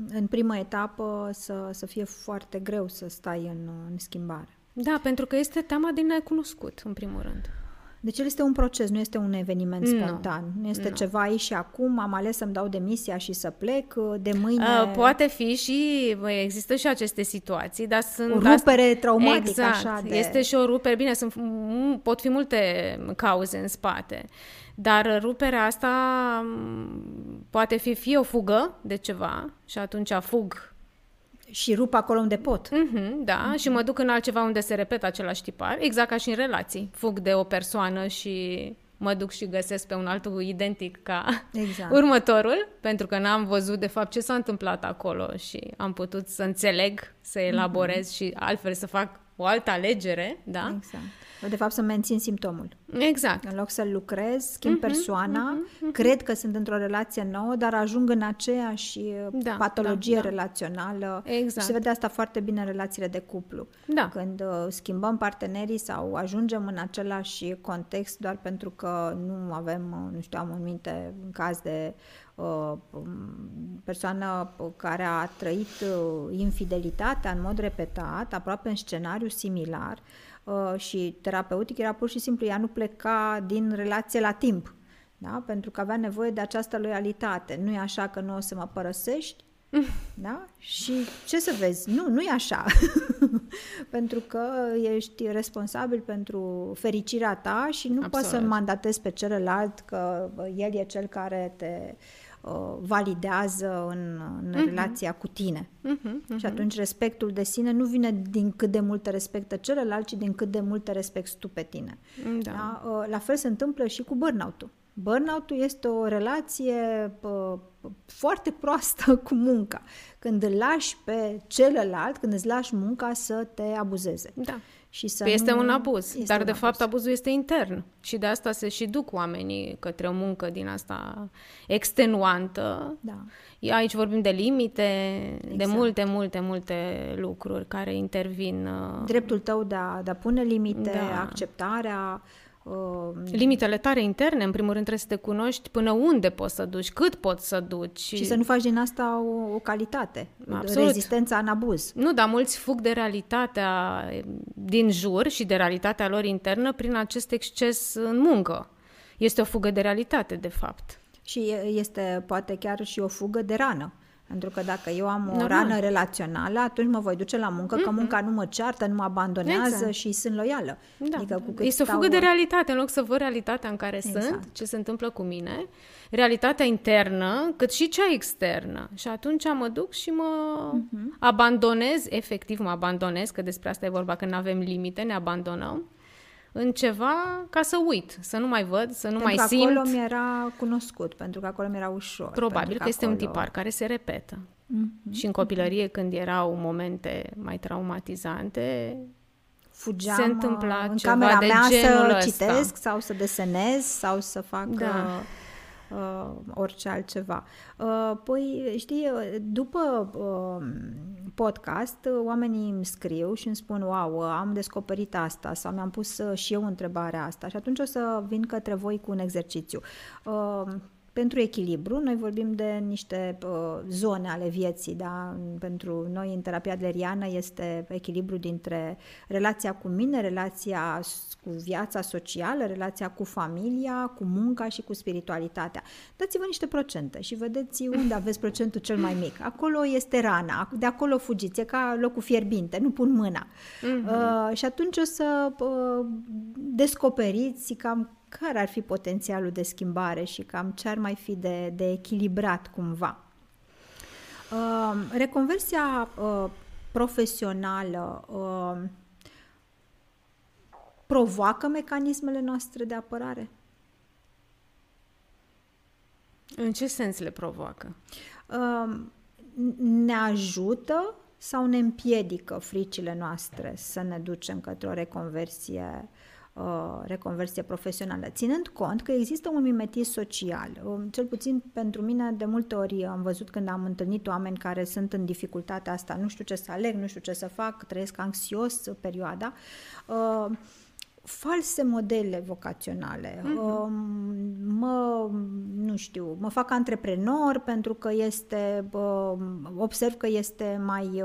În prima etapă să, să fie foarte greu să stai în, în schimbare. Da, pentru că este teama din necunoscut, în primul rând. Deci el este un proces, nu este un eveniment spontan. Nu, nu este nu. ceva aici și acum, am ales să-mi dau demisia și să plec, de mâine... Uh, poate fi și, există și aceste situații, dar sunt... O rupere asta... traumatică, exact. așa de... este și o rupere, bine, sunt, pot fi multe cauze în spate. Dar ruperea asta poate fi fie o fugă de ceva și atunci fug și rup acolo unde pot. Mm-hmm, da, mm-hmm. și mă duc în altceva unde se repetă același tipar, exact ca și în relații. Fug de o persoană și mă duc și găsesc pe un altul identic ca exact. următorul, pentru că n-am văzut de fapt ce s-a întâmplat acolo și am putut să înțeleg, să elaborez mm-hmm. și altfel să fac o altă alegere, da? Exact. De fapt, să mențin simptomul. Exact. În loc să lucrez, schimb uh-huh, persoana, uh-huh, uh-huh. cred că sunt într-o relație nouă, dar ajung în aceeași uh, da, patologie da, da. relațională. Exact. Și se vede asta foarte bine în relațiile de cuplu. Da. Când uh, schimbăm partenerii sau ajungem în același context doar pentru că nu avem, uh, nu știu, am în minte în caz de uh, persoană care a trăit uh, infidelitatea în mod repetat, aproape în scenariu similar, Uh, și terapeutic era pur și simplu ea nu pleca din relație la timp. Da? Pentru că avea nevoie de această loialitate. Nu e așa că nu o să mă părăsești, da? Și ce să vezi? Nu, nu e așa. pentru că ești responsabil pentru fericirea ta și nu Absolut. poți să mandatezi pe celălalt că el e cel care te uh, validează în, în uh-huh. relația cu tine. Uh-huh, uh-huh. Și atunci respectul de sine nu vine din cât de mult te respectă celălalt, ci din cât de mult te respecti tu pe tine. Da. Da? Uh, la fel se întâmplă și cu burnout-ul. Burnout-ul este o relație uh, foarte proastă cu munca. Când îl lași pe celălalt, când îți lași munca să te abuzeze. Da. Și să păi este nu... un abuz, este dar un de abuz. fapt abuzul este intern și de asta se și duc oamenii către o muncă din asta extenuantă. Da. Aici vorbim de limite, exact. de multe, multe, multe lucruri care intervin. Uh, Dreptul tău de a, de a pune limite, da. acceptarea, Uh, Limitele tare interne, în primul rând trebuie să te cunoști până unde poți să duci, cât poți să duci. Și să nu faci din asta o, o calitate, Absolut. rezistența în abuz. Nu, dar mulți fug de realitatea din jur și de realitatea lor internă prin acest exces în muncă. Este o fugă de realitate, de fapt. Și este poate chiar și o fugă de rană. Pentru că dacă eu am o Normal. rană relațională, atunci mă voi duce la muncă, mm-hmm. că munca nu mă ceartă, nu mă abandonează exact. și sunt loială. Da. Adică cu este o fugă de realitate, în loc să văd realitatea în care exact. sunt, ce se întâmplă cu mine, realitatea internă, cât și cea externă. Și atunci mă duc și mă mm-hmm. abandonez, efectiv mă abandonez, că despre asta e vorba, că nu avem limite, ne abandonăm în ceva ca să uit, să nu mai văd, să nu pentru mai simt. acolo mi-era cunoscut, pentru că acolo mi-era ușor. Probabil că, că este acolo... un tipar care se repetă. Mm-hmm. Și în copilărie, când erau momente mai traumatizante, Fugeam se întâmpla în ceva camera de mea genul să ăsta. citesc sau să desenez sau să fac... Da. Uh, uh, orice altceva. Uh, păi, știi, după uh, podcast, oamenii îmi scriu și îmi spun, wow, am descoperit asta sau mi-am pus uh, și eu întrebarea asta și atunci o să vin către voi cu un exercițiu. Uh, pentru echilibru. Noi vorbim de niște uh, zone ale vieții, da? Pentru noi în terapia adleriană este echilibru dintre relația cu mine, relația cu viața socială, relația cu familia, cu munca și cu spiritualitatea. Dați-vă niște procente și vedeți unde aveți procentul cel mai mic. Acolo este rana, de acolo fugiți, e ca locul fierbinte, nu pun mâna. Mm-hmm. Uh, și atunci o să uh, descoperiți cam care ar fi potențialul de schimbare și cam ce ar mai fi de, de echilibrat cumva. Uh, reconversia uh, profesională uh, provoacă mecanismele noastre de apărare? În ce sens le provoacă? Uh, ne ajută sau ne împiedică fricile noastre să ne ducem către o reconversie Uh, reconversie profesională, ținând cont că există un mimetism social. Uh, cel puțin pentru mine, de multe ori am văzut când am întâlnit oameni care sunt în dificultatea asta, nu știu ce să aleg, nu știu ce să fac, trăiesc anxios perioada, uh, false modele vocaționale. Uh-huh. Mă, nu știu, mă fac antreprenor pentru că este, observ că este mai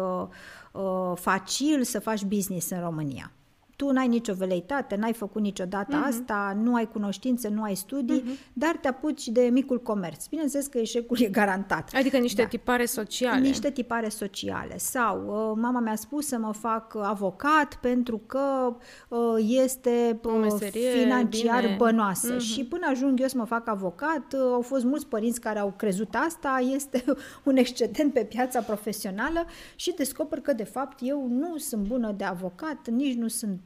facil să faci business în România tu n-ai nicio veleitate, n-ai făcut niciodată uh-huh. asta, nu ai cunoștințe, nu ai studii, uh-huh. dar te apuci de micul comerț. Bineînțeles că eșecul e garantat. Adică niște da. tipare sociale. Niște tipare sociale. Sau uh, mama mi-a spus să mă fac avocat pentru că uh, este uh, financiar bine. bănoasă. Uh-huh. Și până ajung eu să mă fac avocat, uh, au fost mulți părinți care au crezut asta, este un excedent pe piața profesională și descoper că de fapt eu nu sunt bună de avocat, nici nu sunt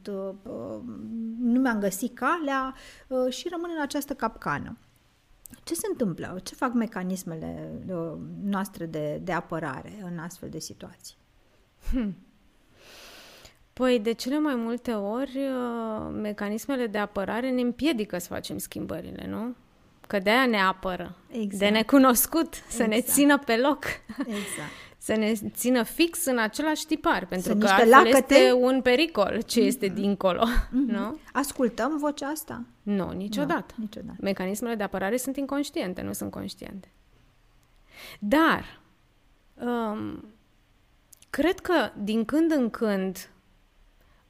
Uh, uh, nu mi-am găsit calea uh, și rămân în această capcană. Ce se întâmplă? Ce fac mecanismele noastre de, de apărare în astfel de situații? Hmm. Păi, de cele mai multe ori, mecanismele de apărare ne împiedică să facem schimbările, nu? Că de aia ne apără. Exact. De necunoscut, să exact. ne țină pe loc. Exact să ne țină fix în același tipar, pentru Sunt că altfel lacăte... este un pericol ce mm-hmm. este dincolo, mm-hmm. nu? Ascultăm vocea asta? Nu, niciodată. No, niciodată. Mecanismele de apărare sunt inconștiente, nu sunt conștiente. Dar, um, cred că din când în când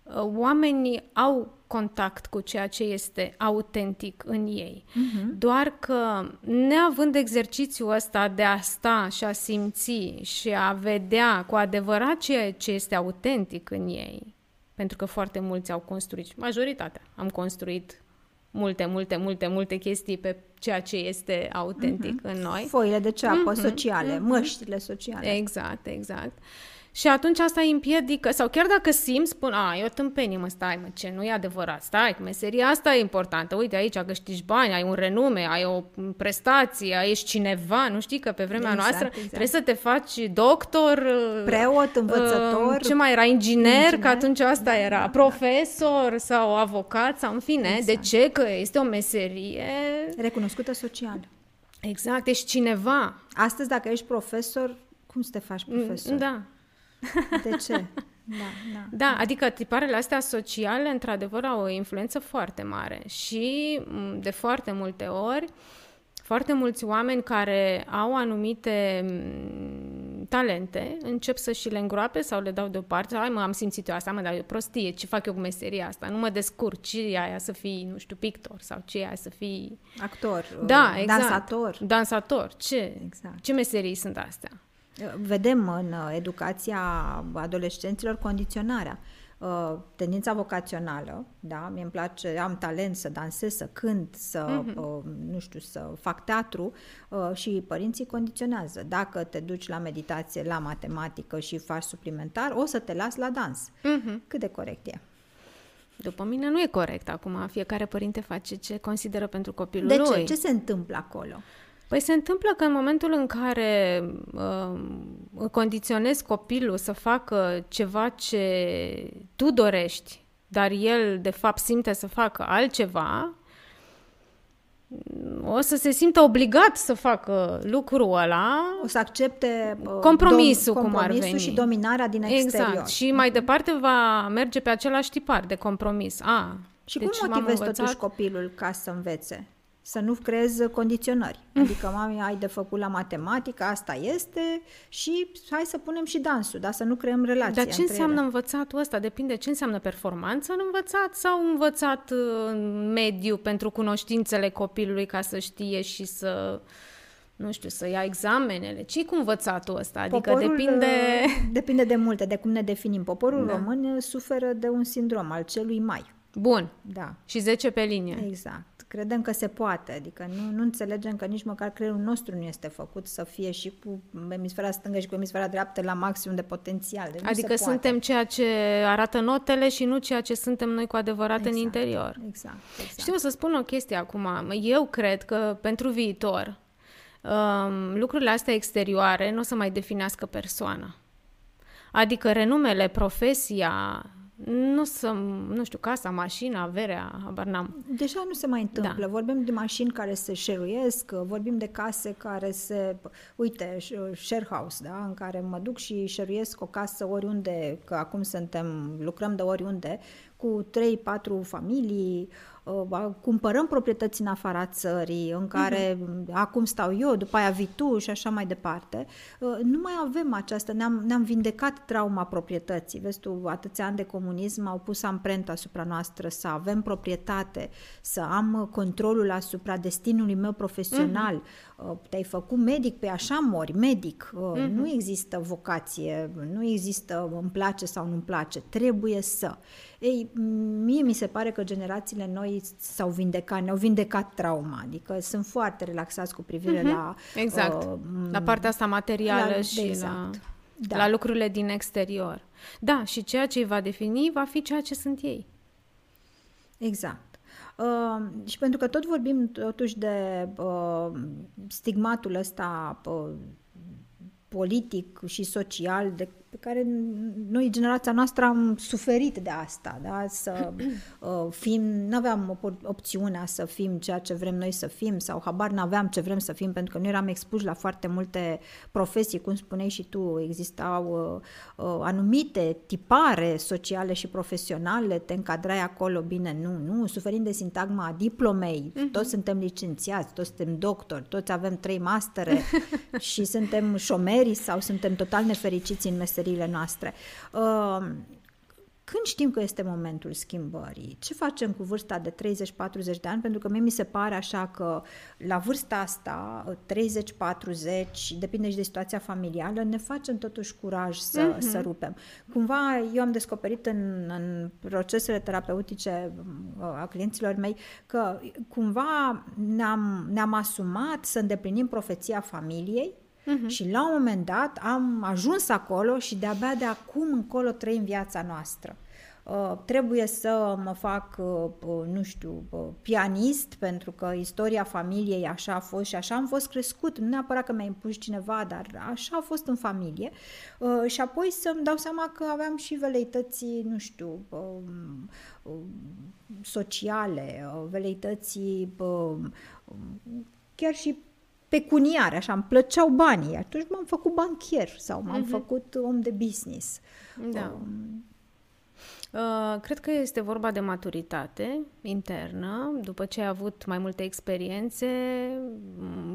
uh, oamenii au contact cu ceea ce este autentic în ei. Uh-huh. Doar că, neavând exercițiul ăsta de a sta și a simți și a vedea cu adevărat ceea ce este autentic în ei, pentru că foarte mulți au construit, majoritatea, am construit multe, multe, multe, multe chestii pe ceea ce este autentic uh-huh. în noi. Foile de ceapă uh-huh. sociale, uh-huh. măștile sociale. Exact, exact. Și atunci asta îi împiedică, sau chiar dacă simți, spun, a, e o tâmpenie, mă, stai, mă, ce, nu e adevărat, stai, meseria asta e importantă, uite, aici câștigi bani, ai un renume, ai o prestație, ești cineva, nu știi că pe vremea exact, noastră exact. trebuie să te faci doctor, uh, preot, învățător, uh, ce mai era, inginer, inginer, că atunci asta da, era, da, profesor da. sau avocat sau în fine, exact. de ce? Că este o meserie recunoscută social. Exact, ești cineva. Astăzi, dacă ești profesor, cum să te faci mm, profesor? Da, de ce? Da, da. da, adică tiparele astea sociale, într-adevăr, au o influență foarte mare și de foarte multe ori, foarte mulți oameni care au anumite talente încep să și le îngroape sau le dau deoparte. Hai mă, am simțit eu asta, mă, dar eu prostie, ce fac eu cu meseria asta? Nu mă descurc, ce e aia să fii, nu știu, pictor sau ce e aia să fii... Actor, da, exact. dansator. Dansator, ce? Exact. Ce meserii sunt astea? Vedem în uh, educația adolescenților condiționarea. Uh, tendința vocațională, da, mi îmi place, am talent să dansez, să cânt, să, uh-huh. nu știu, să fac teatru și părinții condiționează. Dacă te duci la meditație, la matematică și faci suplimentar, o să te las la dans. Uh-huh. Cât de corect e? După mine nu e corect acum. Fiecare părinte face ce consideră pentru copilul de lui. De ce? Ce se întâmplă acolo? Păi se întâmplă că în momentul în care uh, condiționezi copilul să facă ceva ce tu dorești, dar el de fapt simte să facă altceva, o să se simtă obligat să facă lucrul ăla. O să accepte uh, compromisul, dom- cum ar veni. și dominarea din exact. exterior. Exact. Și mai departe va merge pe același tipar de compromis. A, și deci cum motivezi învățat... totuși copilul ca să învețe? Să nu creez condiționări. Adică, mami, ai de făcut la matematică, asta este și hai să punem și dansul, dar să nu creăm relații Dar ce înseamnă ele. învățatul ăsta? Depinde ce înseamnă performanță în învățat sau învățat în mediu pentru cunoștințele copilului ca să știe și să nu știu, să ia examenele. ce cu învățatul ăsta? Adică Poporul, depinde... Depinde de multe, de cum ne definim. Poporul da. român suferă de un sindrom al celui mai. Bun. Da. Și 10 pe linie. Exact. Credem că se poate, adică nu, nu înțelegem că nici măcar creierul nostru nu este făcut să fie și cu emisfera stângă și cu emisfera dreaptă la maximum de potențial. Deci adică suntem ceea ce arată notele și nu ceea ce suntem noi cu adevărat exact, în interior. Exact, exact. Știu să spun o chestie acum. Eu cred că pentru viitor um, lucrurile astea exterioare nu o să mai definească persoana. Adică renumele, profesia, nu să, nu știu, casa, mașina, averea, habar n-am. Deja nu se mai întâmplă. Da. Vorbim de mașini care se șeruiesc, vorbim de case care se... Uite, share house, da? În care mă duc și șeruiesc o casă oriunde, că acum suntem, lucrăm de oriunde, cu 3-4 familii, uh, cumpărăm proprietăți în afara țării, în care uh-huh. acum stau eu, după aia vii tu și așa mai departe. Uh, nu mai avem această, ne-am, ne-am vindecat trauma proprietății. Vezi tu, atâția ani de comunism au pus amprenta asupra noastră, să avem proprietate, să am controlul asupra destinului meu profesional. Uh-huh. Te-ai făcut medic, pe așa mori, medic. Uh-huh. Nu există vocație, nu există îmi place sau nu-mi place, trebuie să. Ei, mie mi se pare că generațiile noi s-au vindecat, ne-au vindecat trauma, adică sunt foarte relaxați cu privire mm-hmm. la... Exact, uh, la partea asta materială la, și exact. la, da. la lucrurile din exterior. Da, și ceea ce îi va defini va fi ceea ce sunt ei. Exact. Uh, și pentru că tot vorbim totuși de uh, stigmatul ăsta uh, politic și social de pe care noi, generația noastră, am suferit de asta, da? să uh, fim, nu aveam op- opțiunea să fim ceea ce vrem noi să fim sau habar n-aveam ce vrem să fim pentru că nu eram expuși la foarte multe profesii, cum spuneai și tu, existau uh, uh, anumite tipare sociale și profesionale, te încadrai acolo, bine, nu, nu, suferim de sintagma diplomei, uh-huh. toți suntem licențiați, toți suntem doctori, toți avem trei mastere și suntem șomeri sau suntem total nefericiți în meserie meseriile noastre. Uh, când știm că este momentul schimbării? Ce facem cu vârsta de 30-40 de ani? Pentru că mie mi se pare așa că la vârsta asta, 30-40, depinde și de situația familială, ne facem totuși curaj să, uh-huh. să rupem. Cumva eu am descoperit în, în procesele terapeutice uh, a clienților mei că cumva ne-am, ne-am asumat să îndeplinim profeția familiei Uh-huh. Și la un moment dat am ajuns acolo și de-abia de acum încolo trăim viața noastră. Uh, trebuie să mă fac, uh, uh, nu știu, uh, pianist, pentru că istoria familiei așa a fost și așa am fost crescut. Nu neapărat că mi-a impus cineva, dar așa a fost în familie. Uh, și apoi să-mi dau seama că aveam și veleități, nu știu, um, um, sociale, uh, veleități um, chiar și pecuniare, așa, îmi plăceau banii. Atunci m-am făcut banchier sau m-am uh-huh. făcut om de business. Da. Um, Uh, cred că este vorba de maturitate internă, după ce ai avut mai multe experiențe,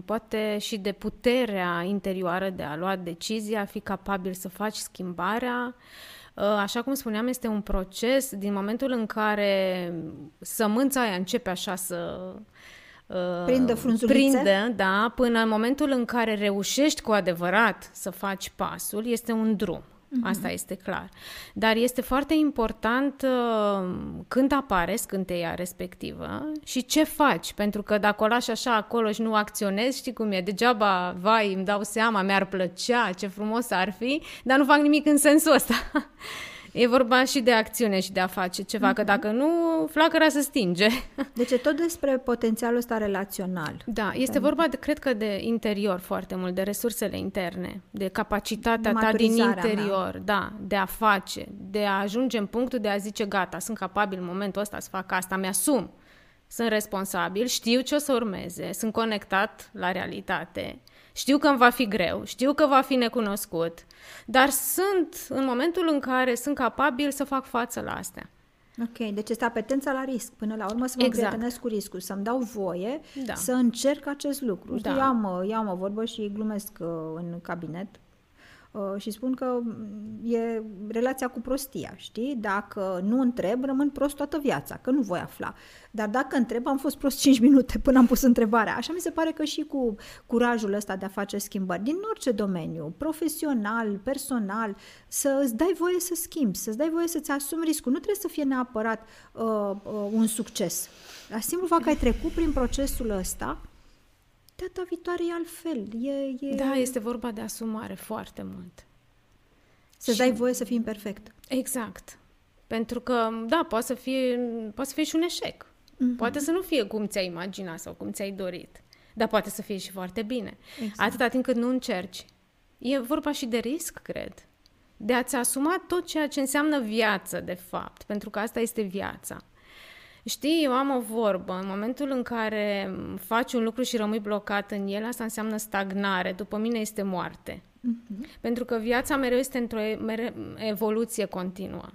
poate și de puterea interioară de a lua decizia, a fi capabil să faci schimbarea. Uh, așa cum spuneam, este un proces din momentul în care sămânța aia începe așa să prindă frunzulițe. Prindă, da, până în momentul în care reușești cu adevărat să faci pasul, este un drum. Mm-hmm. Asta este clar. Dar este foarte important uh, când apare scânteia respectivă și ce faci. Pentru că dacă o lași așa acolo și nu acționezi, știi cum e, degeaba, vai, îmi dau seama, mi-ar plăcea, ce frumos ar fi, dar nu fac nimic în sensul ăsta. E vorba și de acțiune și de a face ceva, mm-hmm. că mhm. dacă nu, flacăra se stinge. Deci e tot despre potențialul ăsta relațional. Da, este vorba, de, cred că, de interior foarte mult, de resursele interne, de capacitatea ta din interior, mea. da, de a face, de a ajunge în punctul de a zice, gata, sunt capabil în momentul ăsta să fac asta, mi-asum, sunt responsabil, știu ce o să urmeze, sunt conectat la realitate știu că îmi va fi greu, știu că va fi necunoscut, dar sunt în momentul în care sunt capabil să fac față la astea. Ok, deci este apetența la risc. Până la urmă să mă exact. prietenesc cu riscul, să-mi dau voie da. să încerc acest lucru. Da. Eu, am, eu am o vorbă și glumesc uh, în cabinet Uh, și spun că mm, e relația cu prostia, știi? Dacă nu întreb, rămân prost toată viața, că nu voi afla. Dar dacă întreb, am fost prost 5 minute până am pus întrebarea. Așa mi se pare că și cu curajul ăsta de a face schimbări, din orice domeniu, profesional, personal, să îți dai voie să schimbi, să-ți dai voie să-ți asumi riscul. Nu trebuie să fie neapărat uh, uh, un succes. Dar simplu fac că ai trecut prin procesul ăsta data viitoare e altfel. E, e... Da, este vorba de asumare foarte mult. Să-ți și... dai voie să fii imperfect. Exact. Pentru că, da, poate să fie, poate să fie și un eșec. Mm-hmm. Poate să nu fie cum ți-ai imaginat sau cum ți-ai dorit. Dar poate să fie și foarte bine. Exact. Atâta timp cât nu încerci. E vorba și de risc, cred. De a-ți asuma tot ceea ce înseamnă viață, de fapt. Pentru că asta este viața. Știi, eu am o vorbă. În momentul în care faci un lucru și rămâi blocat în el, asta înseamnă stagnare. După mine este moarte. Uh-huh. Pentru că viața mereu este într-o mere- evoluție continuă.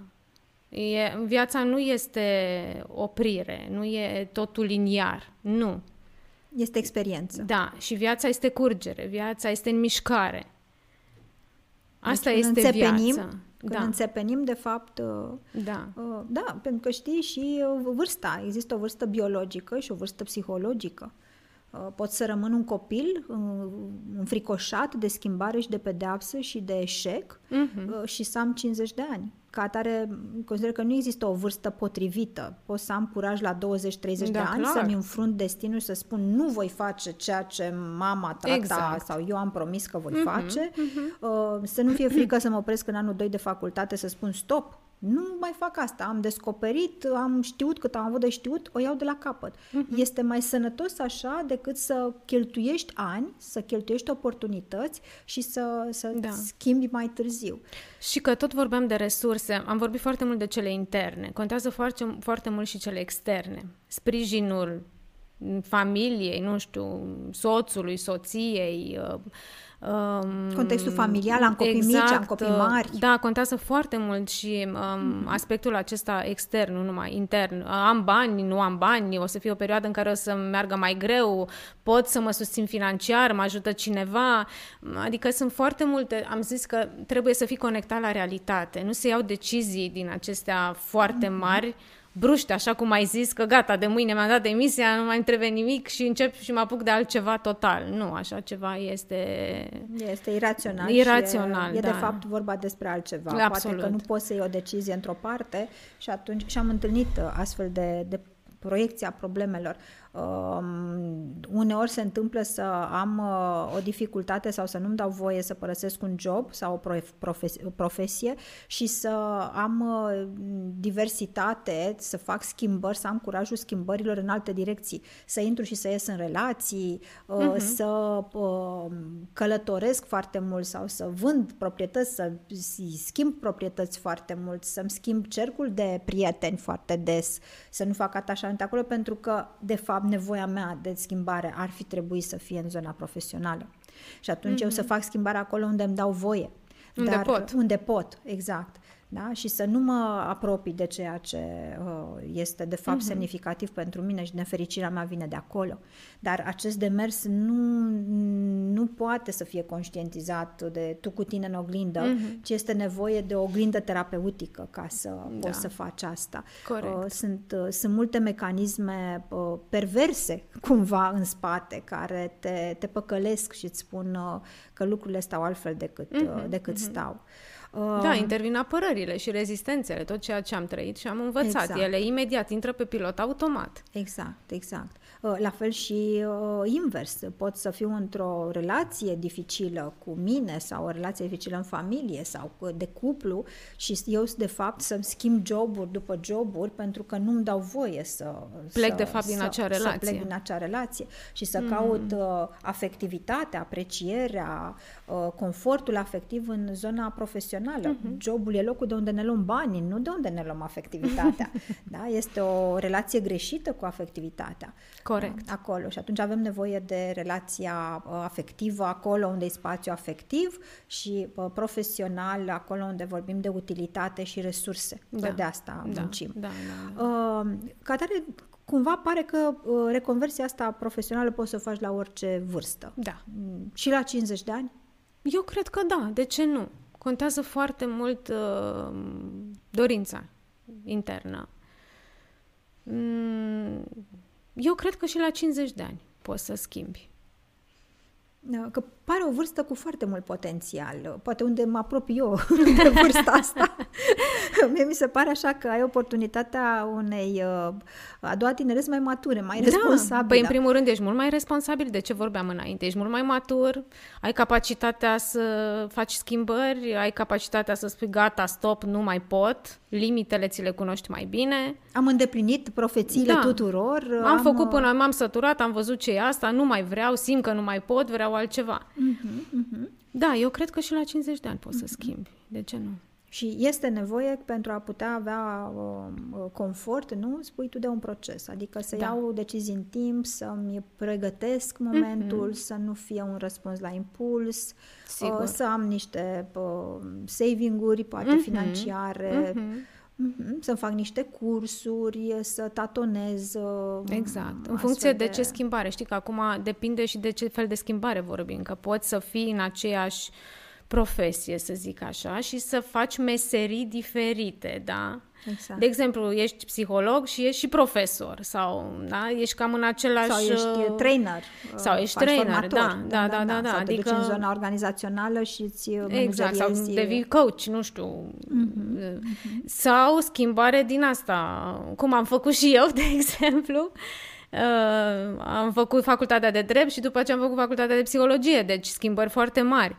E, viața nu este oprire, nu e totul liniar. Nu. Este experiență. Da, și viața este curgere, viața este în mișcare. Asta deci, este viața. Când da. înțepenim, de fapt, uh, da. Uh, da, pentru că știi și uh, vârsta. Există o vârstă biologică și o vârstă psihologică. Pot să rămân un copil înfricoșat de schimbare și de pedeapsă și de eșec uh-huh. și să am 50 de ani. Ca atare, consider că nu există o vârstă potrivită. Pot să am curaj la 20-30 da, de ani clar. să-mi înfrunt destinul și să spun nu voi face ceea ce mama, tata exact. sau eu am promis că voi uh-huh, face. Uh-huh. Să nu fie frică să mă opresc în anul 2 de facultate să spun stop, nu mai fac asta, am descoperit, am știut cât am avut de știut, o iau de la capăt. Uh-huh. Este mai sănătos așa decât să cheltuiești ani, să cheltuiești oportunități și să, să da. schimbi mai târziu. Și că tot vorbeam de resurse, am vorbit foarte mult de cele interne, contează foarte, foarte mult și cele externe. Sprijinul familiei, nu știu, soțului, soției, uh, Um, Contextul familial, am copii exact, mici, am copii mari. Da, contează foarte mult și um, mm-hmm. aspectul acesta extern, nu numai intern. Am bani, nu am bani, o să fie o perioadă în care o să meargă mai greu, pot să mă susțin financiar, mă ajută cineva. Adică sunt foarte multe, am zis că trebuie să fii conectat la realitate, nu se iau decizii din acestea foarte mm-hmm. Mari, bruște, așa cum ai zis, că gata, de mâine mi-am dat demisia, nu mai îmi trebuie nimic și încep și mă apuc de altceva total. Nu, așa ceva este... Este irațional. Irațional, e, e da. de fapt vorba despre altceva. Absolut. Poate că nu poți să iei o decizie într-o parte și atunci... Și am întâlnit astfel de, de proiecția problemelor. Uh, uneori se întâmplă să am uh, o dificultate sau să nu-mi dau voie să părăsesc un job sau o profesie, profesie și să am uh, diversitate, să fac schimbări, să am curajul schimbărilor în alte direcții, să intru și să ies în relații, uh-huh. să uh, călătoresc foarte mult sau să vând proprietăți, să schimb proprietăți foarte mult, să-mi schimb cercul de prieteni foarte des, să nu fac atașament acolo pentru că, de fapt, fapt, nevoia mea de schimbare ar fi trebuit să fie în zona profesională. Și atunci mm-hmm. eu să mhm. fac schimbare acolo unde îmi dau voie. Unde dar, pot. Unde pot, exact da? și să nu mă apropii de ceea ce uh, este de fapt uh-huh. semnificativ pentru mine și nefericirea mea vine de acolo. Dar acest demers nu, nu poate să fie conștientizat de tu cu tine în oglindă, uh-huh. ci este nevoie de o oglindă terapeutică ca să da. poți să faci asta. Corect. Uh, sunt, uh, sunt multe mecanisme uh, perverse cumva în spate care te, te păcălesc și îți spun uh, că lucrurile stau altfel decât, uh-huh. decât uh-huh. stau. Da, um, intervin apărările și rezistențele, tot ceea ce am trăit și am învățat. Exact. Ele imediat intră pe pilot automat. Exact, exact. Uh, la fel și uh, invers. Pot să fiu într-o relație dificilă cu mine sau o relație dificilă în familie sau de cuplu și eu, de fapt, să-mi schimb joburi după joburi pentru că nu-mi dau voie să... Plec, să, de fapt, din să, acea relație. Să plec din acea relație și să mm. caut uh, afectivitatea, aprecierea, uh, confortul afectiv în zona profesională profesională. Uh-huh. Jobul e locul de unde ne luăm banii, nu de unde ne luăm afectivitatea. da? Este o relație greșită cu afectivitatea. Corect. Da? Acolo. Și atunci avem nevoie de relația uh, afectivă acolo unde e spațiu afectiv și uh, profesional acolo unde vorbim de utilitate și resurse. Da. De asta da. muncim. Da, da, da. Uh, ca tare, cumva pare că uh, reconversia asta profesională poți să o faci la orice vârstă. Da. Mm, Și la 50 de ani? Eu cred că da, de ce nu? Contează foarte mult uh, dorința internă. Mm, eu cred că și la 50 de ani poți să schimbi. Da, Că pare o vârstă cu foarte mult potențial. Poate unde mă apropii eu de vârsta asta. Mie mi se pare așa că ai oportunitatea unei uh, a doua tinereți mai mature, mai Da, responsabile. păi în primul rând ești mult mai responsabil de ce vorbeam înainte. Ești mult mai matur, ai capacitatea să faci schimbări, ai capacitatea să spui gata, stop, nu mai pot, limitele ți le cunoști mai bine. Am îndeplinit profețiile Da. tuturor. Am făcut uh, până m-am săturat, am văzut ce e asta, nu mai vreau, simt că nu mai pot, vreau altceva. Mhm, mhm. Da, eu cred că și la 50 de ani poți să schimbi. De ce nu? Și este nevoie pentru a putea avea uh, confort, nu? Spui tu de un proces, adică să Da. iau decizii în timp, să-mi pregătesc momentul, mm-hmm. să nu fie un răspuns la impuls, Sigur. uh, să am niște uh, saving-uri, poate Mhm. financiare, Mhm. Mhm, să fac niște cursuri, să tatonez. uh, Exact. În astfel funcție de ce schimbare. Știi că acum depinde și de ce fel de schimbare vorbim. Că poți să fii în aceeași profesie, să zic așa, și să faci meserii diferite, da? Exact. De exemplu, ești psiholog și ești și profesor sau, da? Ești cam în același... Sau ești uh, trainer. sau uh, ești faci trainer, formator. da, da, da, da, da, Sau te adică- duci în zona organizațională și îți Exact, sau menuzeriezi- devii coach, nu știu. Mhm, Sau schimbare din asta, cum am făcut și eu, de exemplu. Uh, am făcut facultatea de drept și după aceea am făcut facultatea de psihologie, deci schimbări foarte mari.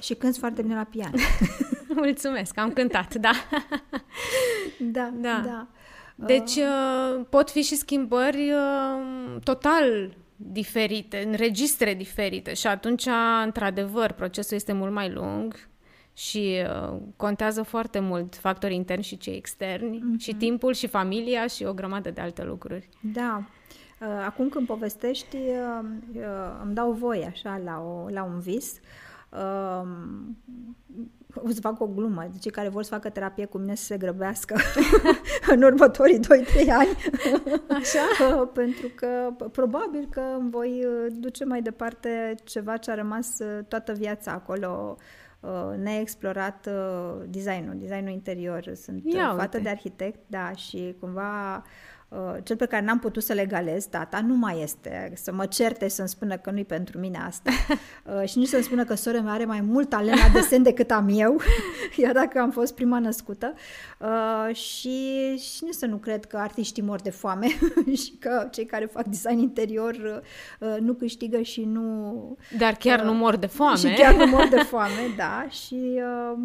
Și cânti foarte bine la pian. Mulțumesc, am cântat, da. da, Da. da. Deci uh, pot fi și schimbări uh, total diferite, în registre diferite și atunci, într-adevăr, procesul este mult mai lung și uh, contează foarte mult factorii interni și cei externi Mhm. și timpul și familia și o grămadă de alte lucruri. Da. Uh, Acum când povestești, uh, uh, îmi dau voie așa la, o, la un vis. Um, O să fac o glumă. De cei care vor să facă terapie cu mine să se grăbească în următorii 2-3 ani. Așa? Uh, Pentru că p- probabil că îmi voi uh, duce mai departe ceva ce a rămas uh, toată viața acolo uh, neexplorat uh, designul, designul interior. Sunt uh, Ia fată uite. de arhitect, da, și cumva uh, cel pe care n-am putut să legalez, tata, nu mai este. Să mă certe să-mi spună că nu-i pentru mine asta. Uh, și nici să-mi spună că sora mea are mai mult talent la desen decât am eu, iar dacă am fost prima născută. Uh, și, și nici să nu cred că artiștii mor de foame și că cei care fac design interior uh, nu câștigă și nu Dar chiar nu mor de foame. și chiar nu mor de foame, da, și uh,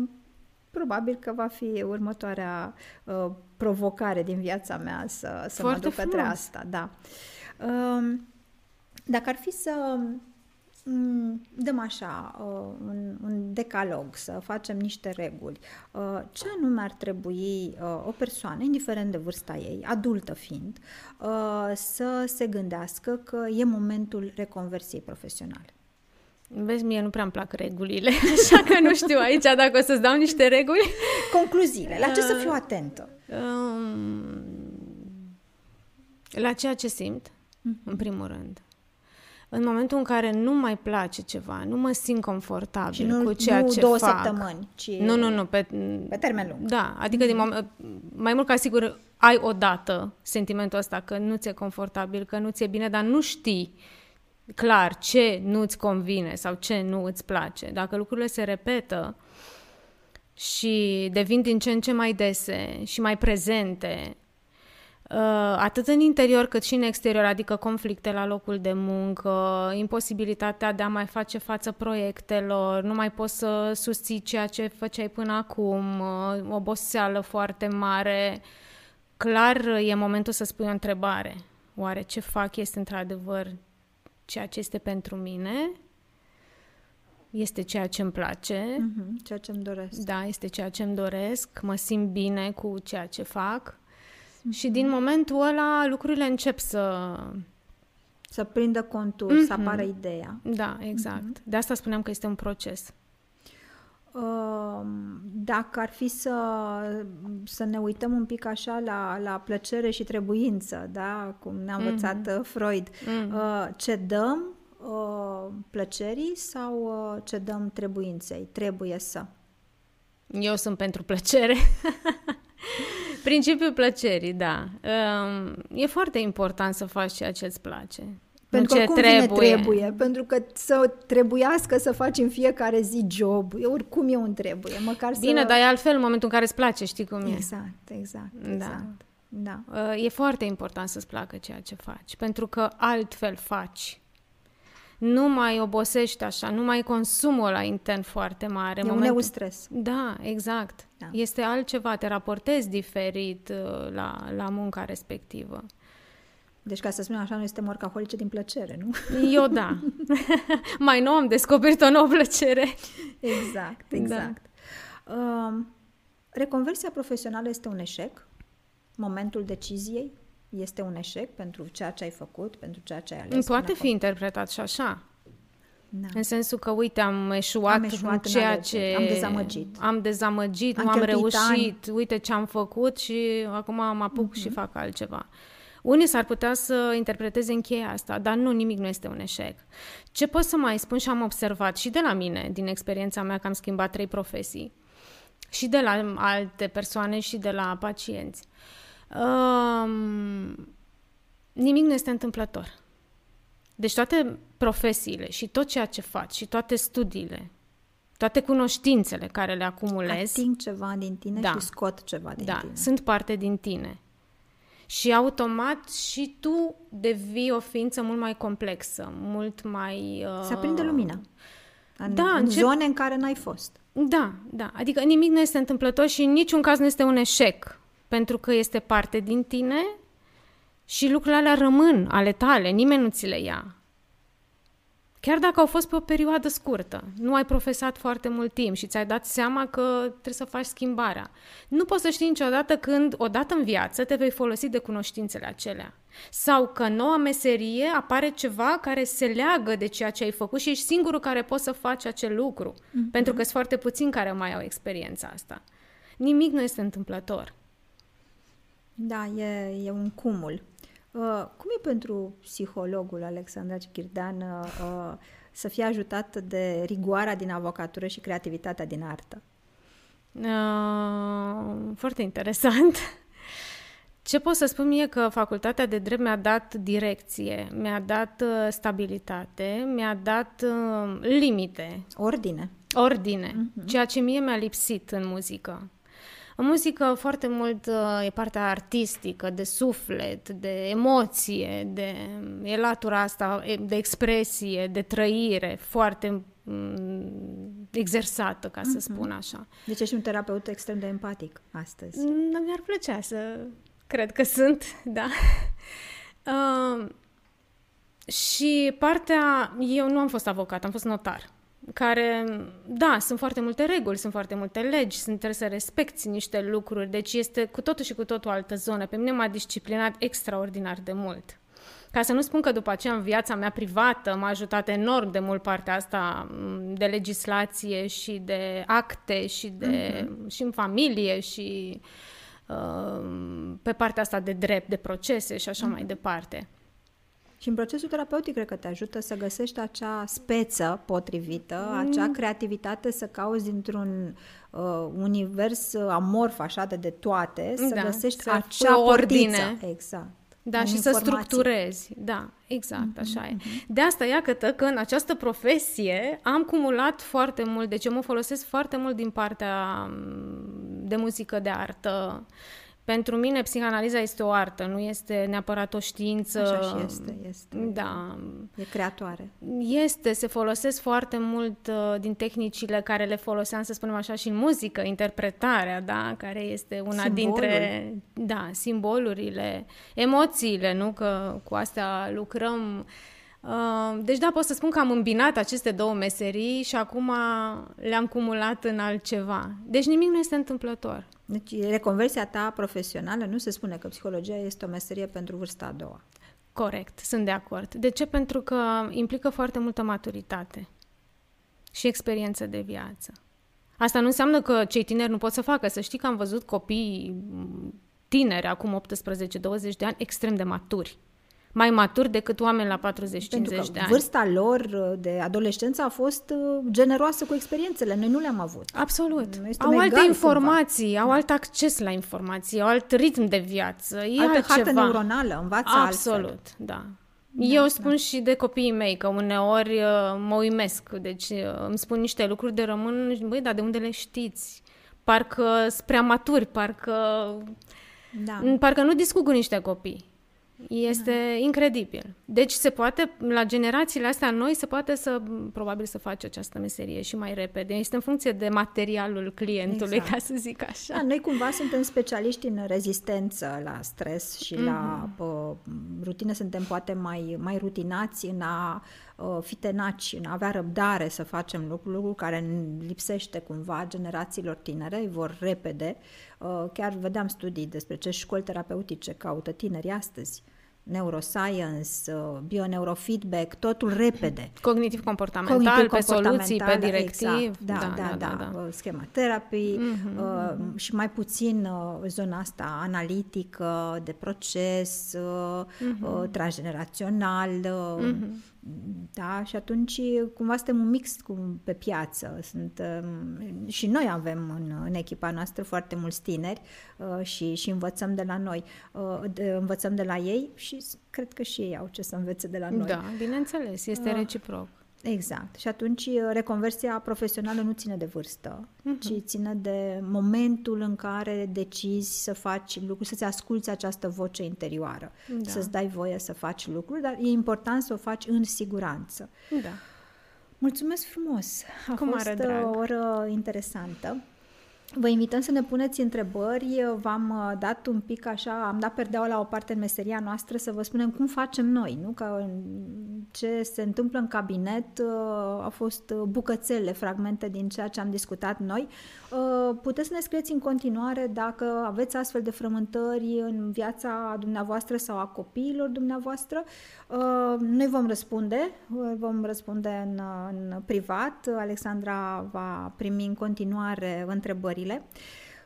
probabil că va fi următoarea uh, provocare din viața mea să, să mă Foarte duc către frumos. asta, da. Um, dacă ar fi să mm, dăm așa uh, un, un decalog, să facem niște reguli, uh, ce anume ar trebui uh, o persoană, indiferent de vârsta ei, adultă fiind, uh, să se gândească că e momentul reconversiei profesionale? Vezi, mie nu prea îmi plac regulile, așa că nu știu aici dacă o să-ți dau niște reguli. Concluziile, la ce să Uh, fiu atentă? Um, la ceea ce simt, în primul rând. În momentul în care nu mai place ceva, nu mă simt confortabil Și nu, cu ceea nu ce două fac. săptămâni, ci Nu, nu, nu, pe, pe termen lung. Da, adică din moment, mai mult ca sigur ai odată sentimentul ăsta că nu ți-e confortabil, că nu ți-e bine, dar nu știi clar ce nu-ți convine sau ce nu îți place. Dacă lucrurile se repetă și devin din ce în ce mai dese și mai prezente, uh, atât în interior cât și în exterior, adică conflicte la locul de muncă, imposibilitatea de a mai face față proiectelor, nu mai poți să susții ceea ce făceai până acum, uh, oboseală foarte mare, clar e momentul să spui o întrebare. Oare ce fac este într-adevăr ceea ce este pentru mine? este ceea ce îmi place. Mm-hmm, ceea ce îmi doresc. Da, este ceea ce îmi doresc, mă simt bine cu ceea ce fac. Mm-hmm. Și din momentul ăla lucrurile încep să... Să prindă contur, mm-hmm. să apară ideea. Da, exact. Mm-hmm. De asta spuneam că este un proces. Dacă ar fi să, să ne uităm un pic așa la, la plăcere și trebuință, da? cum ne-a învățat mm-hmm. Freud, mm-hmm. ce dăm uh, plăcerii sau uh, cedăm trebuinței? Trebuie să. Eu sunt pentru plăcere. Principiul plăcerii, da. Um, e foarte important să faci ceea ce îți place. Pentru că trebuie. trebuie. Pentru că să trebuiască să faci în fiecare zi job. E oricum e un trebuie. Măcar Bine, să... dar e altfel în momentul în care îți place, știi cum e. Exact, exact, exact. Da. da. Uh, e foarte important să-ți placă ceea ce faci. Pentru că altfel faci nu mai obosești așa, nu mai consumul la intern foarte mare. E momentul... un stres. Da, exact. Da. Este altceva, te raportezi diferit uh, la, la munca respectivă. Deci, ca să spunem așa, noi suntem orcaholice din plăcere, nu? Eu da. mai nou am descoperit o nouă plăcere. Exact, da. exact. Da. Uh, reconversia profesională este un eșec? Momentul deciziei? este un eșec pentru ceea ce ai făcut, pentru ceea ce ai ales? Poate fi interpretat și așa. Da. În sensul că, uite, am eșuat, am eșuat în ceea în ce... Am dezamăgit. Am dezamăgit, am nu am reușit, ani. uite ce am făcut și acum mă apuc uh-huh. și fac altceva. Unii s-ar putea să interpreteze în cheia asta, dar nu, nimic nu este un eșec. Ce pot să mai spun și am observat și de la mine, din experiența mea că am schimbat trei profesii, și de la alte persoane și de la pacienți. Um, nimic nu este întâmplător. Deci toate profesiile și tot ceea ce faci și toate studiile, toate cunoștințele care le acumulezi... Ating ceva din tine da, și scot ceva din da, tine. sunt parte din tine. Și automat și tu devii o ființă mult mai complexă, mult mai... Uh... Se aprinde lumina. În, da, în încep... zone în care n-ai fost. Da, da. Adică nimic nu este întâmplător și în niciun caz nu este un eșec pentru că este parte din tine și lucrurile alea rămân ale tale, nimeni nu ți le ia. Chiar dacă au fost pe o perioadă scurtă, nu ai profesat foarte mult timp și ți-ai dat seama că trebuie să faci schimbarea. Nu poți să știi niciodată când, odată în viață, te vei folosi de cunoștințele acelea. Sau că noua meserie apare ceva care se leagă de ceea ce ai făcut și ești singurul care poți să faci acel lucru. Mm-hmm. Pentru că sunt foarte puțini care mai au experiența asta. Nimic nu este întâmplător. Da, e, e un cumul. Uh, cum e pentru psihologul Alexandra Chirdan uh, uh, să fie ajutat de rigoarea din avocatură și creativitatea din artă? Uh, foarte interesant. Ce pot să spun e că facultatea de drept mi-a dat direcție, mi-a dat uh, stabilitate, mi-a dat uh, limite. Ordine. Ordine, uh-huh. ceea ce mie mi-a lipsit în muzică. În muzică foarte mult uh, e partea artistică, de suflet, de emoție, de e latura asta de expresie, de trăire, foarte mm, exersată, ca să uh-huh. spun așa. Deci ești un terapeut extrem de empatic astăzi. Mm, mi-ar plăcea să cred că sunt, da. Uh, și partea, eu nu am fost avocat, am fost notar care, da, sunt foarte multe reguli, sunt foarte multe legi, sunt, trebuie să respecti niște lucruri, deci este cu totul și cu totul o altă zonă. Pe mine m-a disciplinat extraordinar de mult. Ca să nu spun că după aceea în viața mea privată m-a ajutat enorm de mult partea asta mm, de legislație și de acte și, de, mm-hmm. și în familie și uh, pe partea asta de drept, de procese și așa mm-hmm. mai departe. Și în procesul terapeutic cred că te ajută să găsești acea speță potrivită, mm. acea creativitate să cauzi dintr-un uh, univers amorf așa de, de toate, să da, găsești să acea ordine. Exact. Da, și informații. să structurezi. Da, exact, mm-hmm, așa e. Mm-hmm. De asta, iată că în această profesie am cumulat foarte mult, deci eu mă folosesc foarte mult din partea mm, de muzică de artă, pentru mine, psihanaliza este o artă, nu este neapărat o știință. Așa și este, este. Da. E creatoare. Este, se folosesc foarte mult uh, din tehnicile care le foloseam, să spunem așa, și în muzică, interpretarea, da, care este una Simbolul. dintre, da, simbolurile, emoțiile, nu, că cu astea lucrăm Uh, deci da, pot să spun că am îmbinat aceste două meserii și acum le-am cumulat în altceva. Deci nimic nu este întâmplător. Deci reconversia ta profesională nu se spune că psihologia este o meserie pentru vârsta a doua. Corect, sunt de acord. De ce? Pentru că implică foarte multă maturitate și experiență de viață. Asta nu înseamnă că cei tineri nu pot să facă. Să știi că am văzut copii tineri, acum 18-20 de ani, extrem de maturi mai maturi decât oameni la 40-50 de ani. vârsta lor uh, de adolescență a fost uh, generoasă cu experiențele. Noi nu le-am avut. Absolut. Au alte informații, cumva. au alt acces la informații, au alt ritm de viață. E Altă altceva. hartă neuronală, învață Absolut, altfel. da. Da, Eu spun da. și de copiii mei că uneori uh, mă uimesc, deci îmi spun niște lucruri de rămân, băi, dar de unde le știți? Parcă spre amaturi, parcă, da. parcă nu discut cu niște copii. Este da. incredibil. Deci se poate, la generațiile astea noi, se poate să, probabil să faci această meserie și mai repede. Este în funcție de materialul clientului, exact. ca să zic așa. Da, noi cumva suntem specialiști în rezistență la stres și mm-hmm. la uh, rutine, suntem poate mai, mai rutinați în a uh, fi tenaci, în a avea răbdare să facem lucruri, lucruri care lipsește cumva generațiilor tinere, vor repede. Uh, chiar vedeam studii despre ce școli terapeutice caută tinerii astăzi neuroscience, uh, bioneurofeedback, totul repede. Cognitiv comportamental, Cognitiv pe soluții, pe directiv. Exact. Da, da, da, da, da. da. Schema terapii mm-hmm. uh, și mai puțin uh, zona asta analitică, de proces, uh, mm-hmm. uh, transgenerațional, uh, mm-hmm. Da, și atunci cumva suntem un mix cu, pe piață. Sunt, uh, și noi avem în, în echipa noastră foarte mulți tineri uh, și, și învățăm de la noi, uh, de, învățăm de la ei și cred că și ei au ce să învețe de la noi. Da, bineînțeles, este uh, reciproc. Exact. Și atunci uh, reconversia profesională nu ține de vârstă, uh-huh. ci ține de momentul în care decizi să faci lucruri, să-ți asculți această voce interioară, da. să-ți dai voie să faci lucruri, dar e important să o faci în siguranță. Da. Mulțumesc frumos! A Cum fost o oră interesantă. Vă invităm să ne puneți întrebări. V-am uh, dat un pic așa, am dat perdeaua la o parte în meseria noastră să vă spunem cum facem noi, nu? Că ce se întâmplă în cabinet uh, au fost bucățele, fragmente din ceea ce am discutat noi. Uh, puteți să ne scrieți în continuare dacă aveți astfel de frământări în viața dumneavoastră sau a copiilor dumneavoastră. Noi vom răspunde, vom răspunde în, în privat. Alexandra va primi în continuare întrebări întrebările.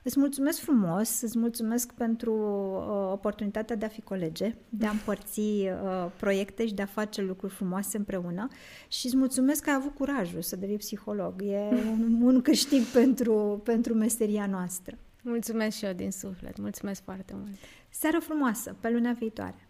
Îți mulțumesc frumos, îți mulțumesc pentru uh, oportunitatea de a fi colege, de a împărți uh, proiecte și de a face lucruri frumoase împreună și îți mulțumesc că ai avut curajul să devii psiholog. E un, un câștig pentru, pentru meseria noastră. Mulțumesc și eu din suflet, mulțumesc foarte mult. Seară frumoasă, pe luna viitoare!